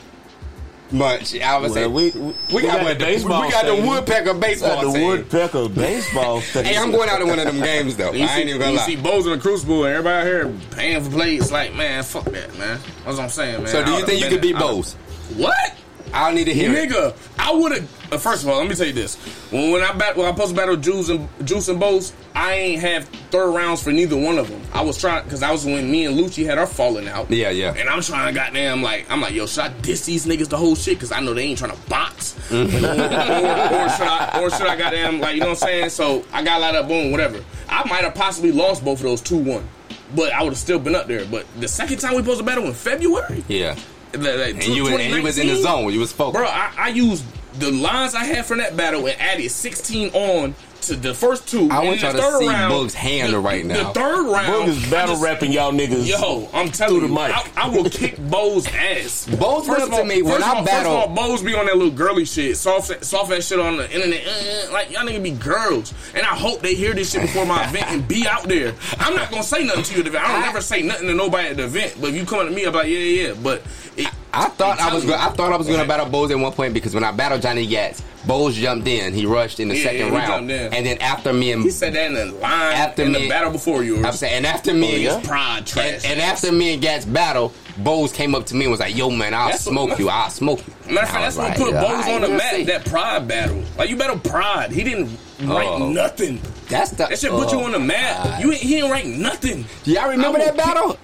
much. I would say Well, we, we, we, got, got baseball. We got the woodpecker baseball got the woodpecker baseball. Hey, I'm going out to one of them games though. You I see, ain't even gonna you lie. see Bows in the Crucible and everybody out here paying for plays. Like, man, fuck that, man. That's what I'm saying, man. so, do you think you could beat been- I Bose? would've- What? I don't need to hear it. Nigga, I would have. Uh, first of all, let me tell you this: when when I bat, when I to battle Juice and Juice and Bose, I ain't have third rounds for neither one of them. I was trying because I was when me and Lucci had our falling out. Yeah, yeah. And I'm trying to goddamn like I'm like yo, should I diss these niggas the whole shit because I know they ain't trying to box, Mm-hmm. or, or, or should I or should I goddamn like you know what I'm saying? So I got a lot up, boom, whatever. I might have possibly lost both of those two one. But I would have still been up there. But the second time we to battle in February, Yeah, like, and you and he was in the 2019, zone. You was focused. Bro, I, I used the lines I had from that battle and added 16 on to the first two. I want y'all to see round, Boog's hand the, right now. The third round, Boog is battle just- rapping y'all niggas. Yo, I'm telling Through you, the mic. I, I will kick Bo's ass. Bo's First went of up to all- me when I all, battle- First of all, Bo's be on that little girly shit, soft, soft ass shit on the internet. Uh, uh, like y'all niggas be girls, and I hope they hear this shit before my event and be out there. I'm not gonna say nothing to you at the event. I don't never say nothing to nobody at the event. But if you coming to me, I'm like, yeah, yeah, yeah. But it, I thought I'm I was go- I thought I was going to battle Bose at one point because when I battled Johnny Gats, Bose jumped in. He rushed in the Yeah, second yeah, round, and then after me and He said that in the line After in me- the battle before yours. I'm saying, and after me, Oh, and, pride trash. and after me and Gats battle, Bose came up to me and was like, "Yo, man, I'll That's what- smoke you. I'll smoke you." Matter of fact, that's was what put like, Bose "Alright, on the map. see." That pride battle. Like you battle pride. He didn't write Oh. nothing. That's the That shit put you oh, on the map. God. You ain't, he didn't write nothing. Do y'all remember that battle?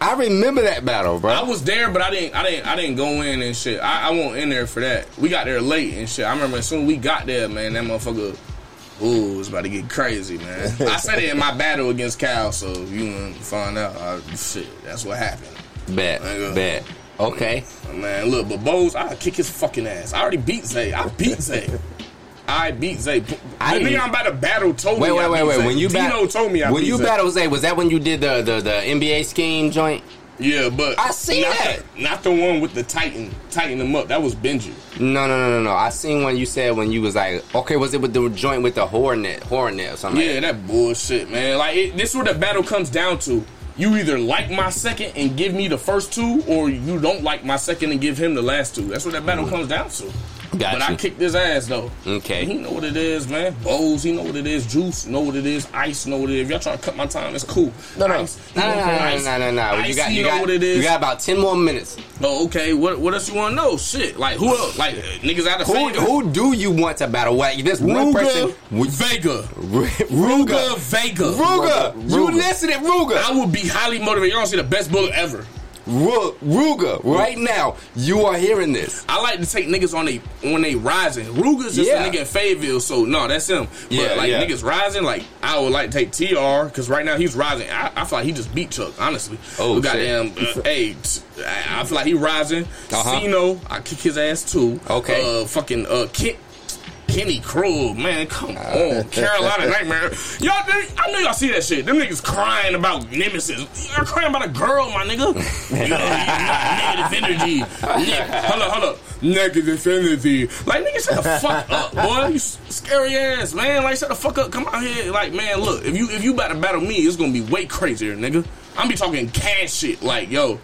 I remember that battle, bro. I was there, but I didn't. I didn't. I didn't go in and shit. I, I wasn't in there for that. We got there late and shit. I remember as soon as we got there, man, that motherfucker. Ooh, it was about to get crazy, man. I said it in my battle against Cal, so if you want to find out, I, shit, that's what happened. bet, Nigga. Uh, bet. Okay, Man, look, but Bose, I kick his fucking ass. I already beat Zay. I beat Zay. I beat Zay. I didn't- I'm about to battle told wait, wait, wait, wait. Zay. When you Dino battle, told me I when you Zay. battle Zay, was that when you did the the, the NBA scheme joint? Yeah, but I see not that. The, not the one with the Titan, tighten them up. That was Benji. No, no, no, no, no. I seen when you said when you was like, okay, was it with the joint with the hornet, hornet or something? Yeah, like that bullshit, man. Like it, this is what the battle comes down to. You either like my second and give me the first two, or you don't like my second and give him the last two. That's what that battle mm. comes down to. Got but I you. kicked his ass though. Okay. He know what it is, man. Bose, he know what it is. Juice, know what it is. Ice, know what it is. If y'all trying to cut my time, it's cool. No, no. Ice, No, no, no, no, no, no, no. Ice, You got, you know got, what it is. you got about ten more minutes. oh, okay. What what else you want to know? Shit. Like who else? Like niggas out of Who, favor. who do you want to battle? What? There's one person. Vega. Ruga. Vega. Ruga. You Ruga. listen at Ruga. I would be highly motivated. Y'all see the best bullet ever. Ru- Ruga. Right now, you are hearing this. I like to take niggas on they when they rising. Ruger's just Yeah. a nigga in Fayetteville, so no, that's him. Yeah, but like yeah. niggas rising, like I would like to take Tr because right now he's rising. I, I feel like he just beat Chuck, honestly. Oh, goddamn, uh, hey, t- I I feel like he rising. Uh-huh. Cino, I kick his ass too. Okay. uh, fucking uh, Kent. Kenny Krug, man, come on, Carolina Nightmare. Y'all, I know y'all see that shit. Them niggas crying about nemesis. You're crying about a girl, my nigga. You know, negative energy. Ne- hold up, hold up. Negative energy. Like, nigga, shut the fuck up, boy. You scary ass, man. Like, shut the fuck up. Come out here. Like, man, look, if you if you about to battle me, it's gonna be way crazier, nigga. I'm be talking cash shit. Like, yo,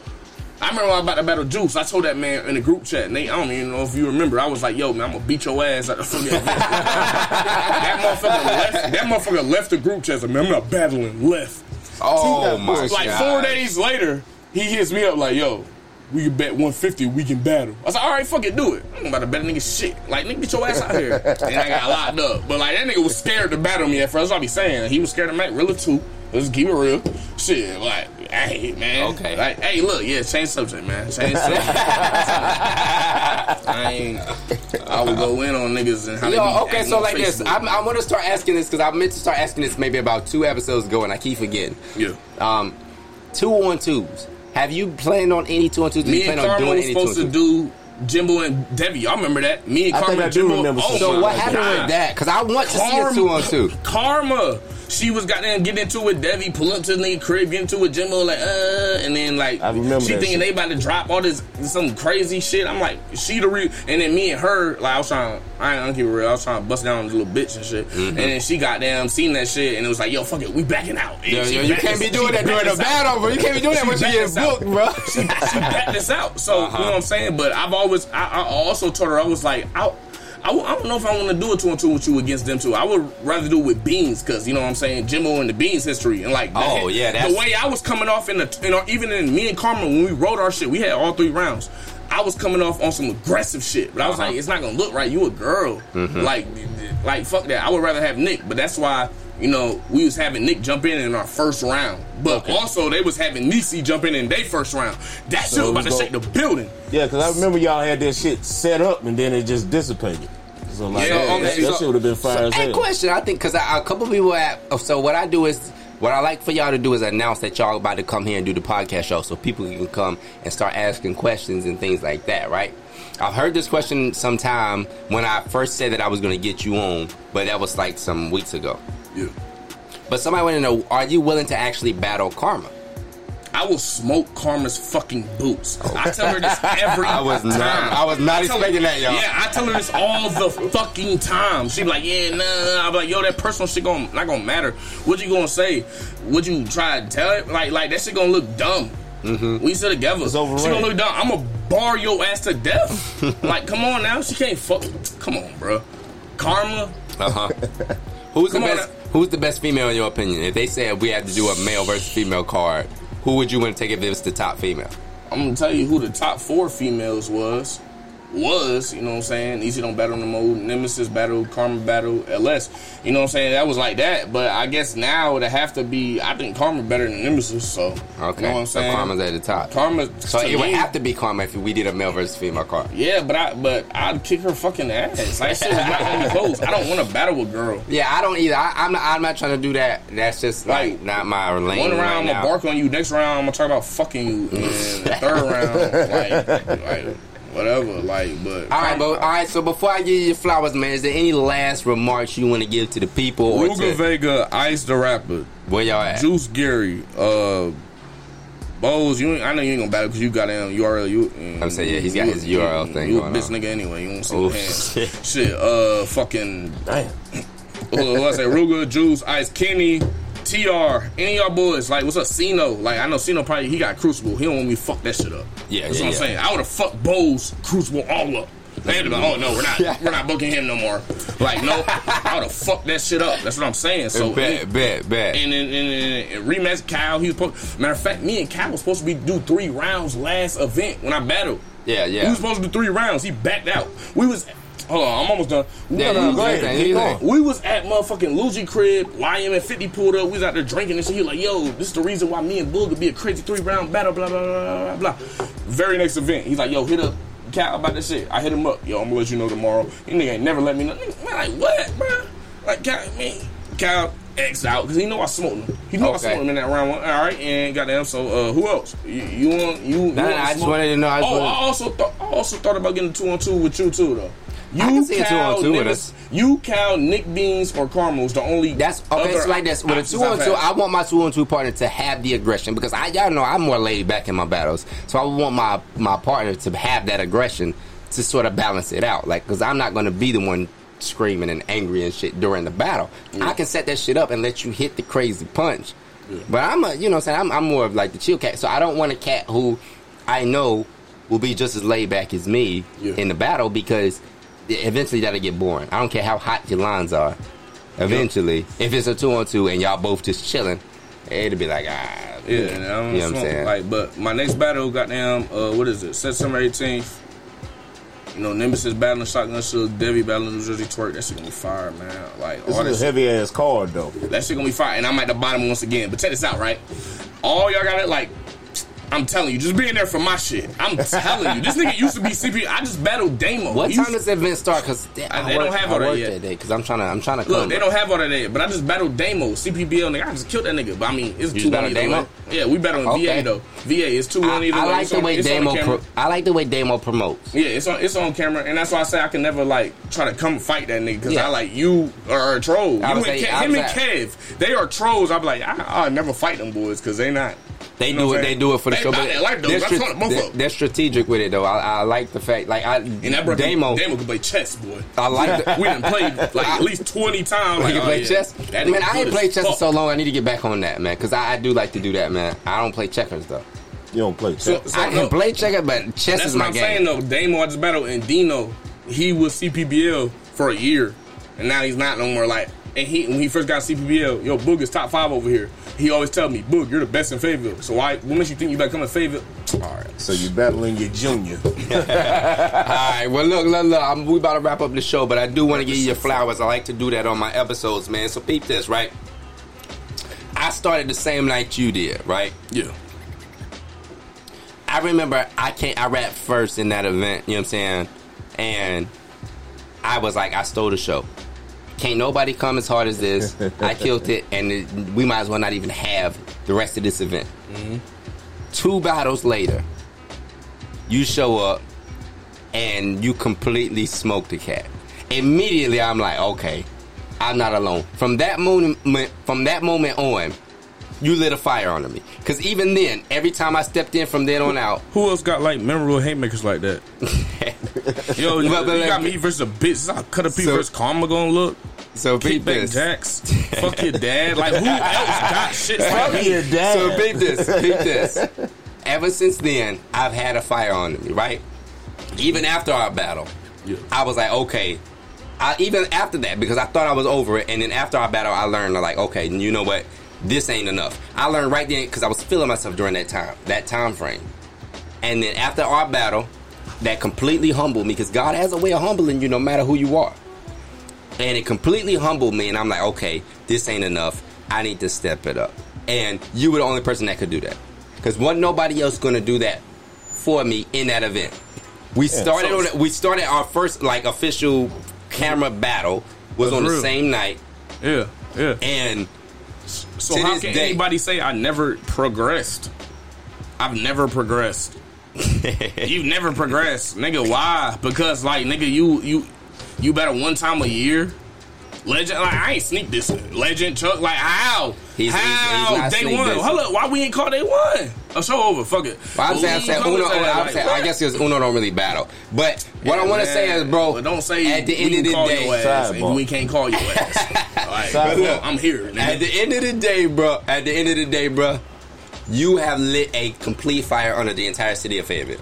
I remember I was about to battle Juice. I told that man in the group chat, Nate. I don't even know if you remember. I was like, "Yo, man, I'm gonna beat your ass at the fucking." that motherfucker left. That motherfucker left the group chat. Like, man, I'm not battling. Left. Oh Two- my Like god. four days later, he hits me up like, "Yo, we can bet 150. We can battle." I was like, "All right, fuck it, do it." I'm about to bet a nigga shit. Like, nigga, get your ass out here. and I got locked up. But like that nigga was scared to battle me at first. That's what I be saying. He was scared of Mac Rilla too. Let's keep it real. Shit, like, hey, man. Okay. Like, hey, look, yeah, change subject, man. Change subject. I ain't. I would go in on niggas and how they be Yo, okay, so on like this, I'm, I want to start asking this because I meant to start asking this maybe about two episodes ago, and I keep forgetting. yeah. Um, two on twos. Have you planned on any two on twos? Do you Me and plan on Karma doing was any two on supposed to do Jimbo and Debbie. Y'all remember that? Me and I Karma think I and do Jimbo. remember oh So what happened God. with that? Because I want to see a two on two. Karma. She was goddamn getting into it. Debbie pull up to the crib, get into it. Jimbo like, uh, and then like, I remember she thinking shit. they about to drop all this some crazy shit. I'm like, she the real. And then me and her, like, I was trying. I ain't gonna keep it real. I was trying to bust down on this little bitch and shit. Mm-hmm. And then she goddamn seen that shit, and it was like, yo, fuck it, we backing out. And Yo, yo, you can't be doing that during backed a battle, bro. You can't be doing that She when you backed get booked, bro. she backed this out. So Uh-huh. you know what I'm saying. But I've always, I, I also told her I was like, I, I, I don't know if I want to do a two on two with you against them two. I would rather do it with Beans because you know what I'm saying. Jimbo and the Beans history and like, the- Oh, yeah, that's- the way I was coming off in the, you know, even in me and Karma when we wrote our shit, we had all three rounds. I was coming off on some aggressive shit, but I was Uh-huh. like, it's not gonna look right. You a girl, Mm-hmm. like, like fuck that. I would rather have Nick, but that's why. You know, we was having Nick jump in in our first round, but also they was having Nisi jump in in their first round. That shit was it about to shake the building. Yeah, because I remember y'all had that shit set up and then it just dissipated. So like Yeah, that, okay, that shit would have been fire as Hey, hell. question. I think because a couple people at. So what I do is What I like for y'all to do is announce that y'all about to come here and do the podcast show, so people can come and start asking questions and things like that, right? I've heard this question sometime when I first said that I was going to get you on, but that was like some weeks ago. Yeah. But somebody want to know: Are you willing to actually battle Karma? I will smoke Karma's fucking boots. I oh. tell her this every I was not- time. I was not expecting her, that, y'all. Yeah, I tell her this all the fucking time. She be like, yeah, nah, nah. I'm like, yo, that personal shit gon' not gonna matter. What you gonna say? Would you try to tell it? Like, like that shit gonna look dumb. Mm-hmm. We sit together. It's She gonna look down. I'm gonna bar your ass to death. like, come on now. She can't fuck. Come on, bro. Karma. Uh huh. Who's the Come on best? Who's the best female in your opinion? If they said we had to do a male versus female card, who would you want to take if it was the top female? I'm gonna tell you who the top four females was. Was, you know what I'm saying? Easy don't battle no more. Nemesis battle, Karma battle, LS. You know what I'm saying? That was like that. But I guess now it'd have to be I think Karma better than Nemesis, so Okay, you know what I'm saying? so? Karma's at the top. Karma so to it would have to be Karma if we did a male versus female card. Yeah, but I but I'd kick her fucking ass. Like shit was not be close. I don't want to battle a girl. Yeah, I don't either. I, I'm not. I'm not trying to do that. That's just like Like, not my lane One round right I'm gonna bark on you. Next round I'm gonna talk about fucking you. And the third round, like, like whatever. Like, but all right, but all right. So before I give you your flowers, man, is there any last remarks you want to give to the people or Ruga to Vega, Ice the rapper. where y'all at? Juice Gary, uh, Bose, you ain't, I know you ain't gonna battle because you got him URL. You, I'm saying, yeah, he's got you- his URL you, thing You a going bitch on. nigga anyway. You don't see Oh, the hands. shit. Shit, uh, fucking. Damn. Who, who I say? Ruga, Juice, Ice, Kenny, TR, any y'all boys. Like, what's up, Cino? Like, I know Cino probably he got Crucible. He don't want me to fuck that shit up. Yeah, that's yeah, what I'm yeah. saying. I would have fucked Bose, Crucible all up. They had to be like, oh no, we're not, we're not booking him no more. Like, no, I would have fucked that shit up. That's what I'm saying. So, bet, bet, bet. and then and, and, and rematch Kyle. He was supposed, matter of fact, me and Kyle was supposed to be do three rounds last event when I battled. yeah, We yeah. was supposed to do three rounds. He backed out. We was hold on, I'm almost done. We, Yeah, was- you- go ahead, you- keep going. we was at motherfucking Luigi crib. YM at 50 pulled up. We was out there drinking and shit. He was like, yo, this is the reason why me and Bull could be a crazy three round battle. Blah blah blah blah blah. Very next event, he's like, yo, hit up. Cal about this shit. I hit him up. Yo, I'm gonna let you know tomorrow. He nigga ain't never let me know. Nigga, Man, like what, bro? Like Cal, man, Cal X out because he know I smoked him. He know I smoked him in that round one. All right, and goddamn. So uh, who else? You, you want you? you Nah, want nah, I just wanted to know. I oh, wanted- I also thought I also thought about getting a two on two with you too though. You, I can see a two-on-two with us. You, Cal, Nick Beans, or Carmel was the only. That's okay. It's like this with a two on two. I want my two on two partner to have the aggression because I y'all know I'm more laid back in my battles, so I want my my partner to have that aggression to sort of balance it out. Like because I'm not going to be the one screaming and angry and shit during the battle. I can set that shit up and let you hit the crazy punch. But I'm a you know I'm saying I'm, I'm more of like the chill cat, so I don't want a cat who I know will be just as laid back as me Yeah. in the battle because eventually that'll get boring. I don't care how hot your lines are. Eventually, if it's a two on two and y'all both just chilling, it'll be like ah, Yeah, you and you know what I'm saying? Like, but my next battle, goddamn, uh, what is it? September 18th. You know, Nemesis battling Shotgun Shook, Debbie battling New Jersey Twerk. That shit gonna be fire, man. Like, This all that is a shit, heavy ass card though. that shit gonna be fire. And I'm at the bottom once again. But check this out, right? All y'all got it, like, I'm telling you, just being there for my shit. I'm telling you, this nigga used to be CP. I just battled Damo. what He time does the event start? Because they don't have all that yet. day because I'm trying to I'm trying to Look, they don't have all that yet, but I just battled Damo, CPBL nigga. I just killed that nigga. But I mean, it's You two just on battled either. Yeah, we battling Okay. VA though. VA is two I, on either I like It's the way Damo. Pro, I like the way Damo promotes. Yeah, it's on it's on camera, and that's why I say I can never like try to come fight that nigga because Yeah. I like you are a troll. You I and say- Kev, him and Kev, they are trolls. I'm like, I, I'll never fight them boys because they not. They You do know what it. They do it for the They show. But that life, they're, I stra- told both they're, they're strategic with it though. I, I like the fact. Like I, And that brother Damo. Damo can play chess, boy. I like the, we done played like at least twenty times. We Like, can oh, play yeah. chess. That Man, I ain't good played as chess in so long. I need to get back on that, man, because I, I do like to do that, man. I don't play checkers though. You don't play So- chess. so- I can no. play checkers, but chess That's is what my I'm game. saying though. Damo I just battled and Dino, he was CPBL for a year, and now he's not no more. Like, and he when he first got CPBL, yo, Boog is top five over here. He always tell me, Boog, you're the best in Fayetteville. So why? What makes you think you better come in Fayetteville? All right. So you're battling your junior. All right, well, look, look, look. I'm, we about to wrap up the show, but I do want to give you your flowers. I like to do that on my episodes, man. So peep this, right? I started the same night you did, right? Yeah. I remember I can't. I rapped first in that event. You know what I'm saying? And I was like, I stole the show. Can't nobody come as hard as this. I killed it, and it, we might as well not even have the rest of this event. Mm-hmm. Two battles later, you show up and you completely smoke the cat. Immediately, I'm like, okay, I'm not alone. From that moment, from that moment on, you lit a fire under me. Because even then, every time I stepped in from then on out, Who else got like memorable haymakers like that? Yo, you, But- but you got me versus a bitch. This is how Cutter P So- versus Karma gonna look. So beat Kickback this. Jacks. Fuck your dad. Like who else got shit Fuck me? your dad. So beat this, beat this. Ever since then, I've had a fire on me, right? Even after our battle, Yeah. I was like, okay. I, even after that, because I thought I was over it, and then after our battle, I learned like, okay, you know what? This ain't enough. I learned right then because I was feeling myself during that time, that time frame. And then after our battle, that completely humbled me because God has a way of humbling you no matter who you are. And it completely humbled me, and I'm like, okay, this ain't enough. I need to step it up. And you were the only person that could do that. Because wasn't nobody else going to do that for me in that event. We started so- on it. We started our first like official camera battle was on the same night, Yeah, yeah. and So how can day- anybody say I never progressed? I've never progressed. You've never progressed, nigga. Why? Because like nigga, you you you better one time a year. Legend, like I ain't sneak this. Legend Chuck, like how? He's- he's- how he's not day one? Hold up, why we ain't call day one? A show over. Fuck it. Well, I'm saying, I'm saying ain't Uno, say I'm like, saying. I guess because Uno don't really battle. But what I want to say is, bro, But don't say at the end of the day, your ass, we can't call your ass. Like, Sidebar. I'm here. At the end of the day, bro. At the end of the day, bro, you have lit a complete fire under the entire city of Fayetteville.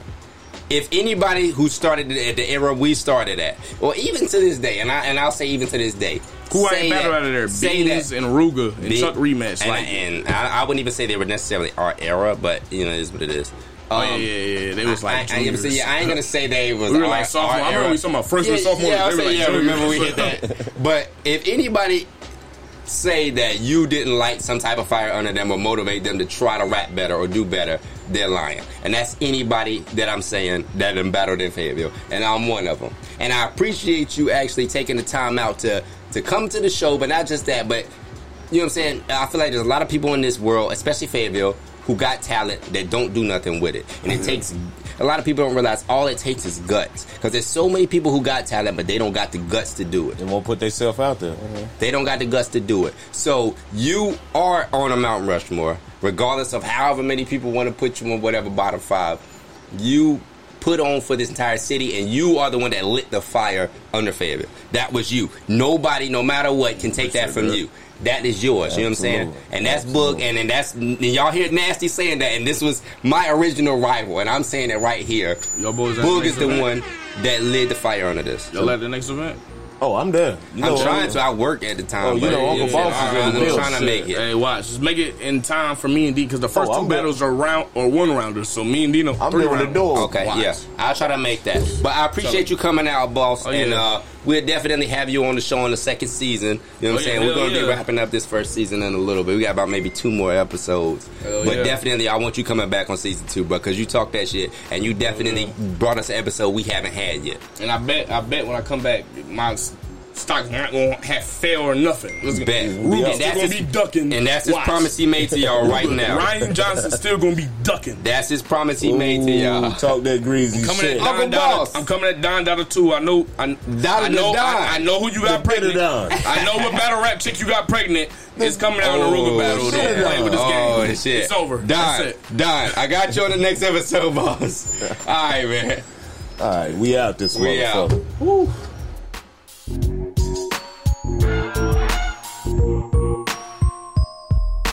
If anybody who started at the era we started at, or even to this day, and I and I'll say even to this day, Who say ain't that- out of there? Say Beans and Ruga and Big- Chuck rematch. and, like, and I, I wouldn't even say they were necessarily our era, but you know, it is what it is. oh yeah, Um, yeah, yeah. They was like, I, I, I, juniors. yeah, I ain't gonna say they was. We were our- like sophomore. I remember we talking about freshman, yeah, sophomore. Yeah, I They were like yeah, remember we hit that. But if anybody say that you didn't light some type of fire under them or motivate them to try to rap better or do better, they're lying. And that's anybody that I'm saying that done battled in Fayetteville, and I'm one of them. And I appreciate you actually taking the time out to to come to the show, but not just that, but you know what I'm saying? I feel like there's a lot of people in this world, especially Fayetteville, who got talent that don't do nothing with it. And it mm-hmm. takes a lot of people don't realize all it takes is guts. Because there's so many people who got talent, but they don't got the guts to do it. They won't put themselves out there. Mm-hmm. They don't got the guts to do it. So you are on a Mount Rushmore, regardless of however many people want to put you on whatever bottom five. You put on for this entire city, and you are the one that lit the fire under Fayetteville. That was you. Nobody, no matter what, can take that from you. That is yours. You know what I'm saying? And that's Book, and, and that's and y'all hear Nasty saying that, and this was my original rival, and I'm saying it right here. Y'all boys at Boog is the event? one that lit the fire under this. Y'all at the next event? Oh, I'm there. You I'm know, trying to. I work at the time. Oh, you know, Uncle yeah, Boss is I- in the I'm building. trying to make it. Hey, watch. Just make it in time for me and D because the first Oh, two I'm there. battles are round or one rounders. So me and Dino, I'm three there with the rounders. door. Okay, Watch. yeah, I'll try to make that. But I appreciate you coming out, boss, Oh, and uh, we'll definitely have you on the show in the second season. You know what Oh, I'm saying? yeah, We're gonna hell be wrapping up this first season in a little bit. We got about maybe two more episodes, Hell but yeah. definitely I want you coming back on season two, bro, because you talk that shit, and you definitely brought us an episode we haven't had yet. And I bet, I bet when I come back, my stock's not gonna have fail or nothing. It's gonna, Bet. Ruben's And still that's gonna his- be ducking. And that's his Watch. promise he made to y'all right Ruben- now. Ryan Johnson's still gonna be ducking. That's his promise he made to y'all. Talk that greasy Coming shit. at Uncle Don Dada. Boss. I'm coming at Don Dada too. I know. I, Dada I know. Don. I, I know who you got The pregnant. Don. I know what battle rap chick you got pregnant It's coming out in the oh, Ruger battle. shit. Don't play with this Oh, game. shit. It's over. Don, That's it. Don, I got you on the next episode, boss. All right, man. All right, we out this We out. Woo.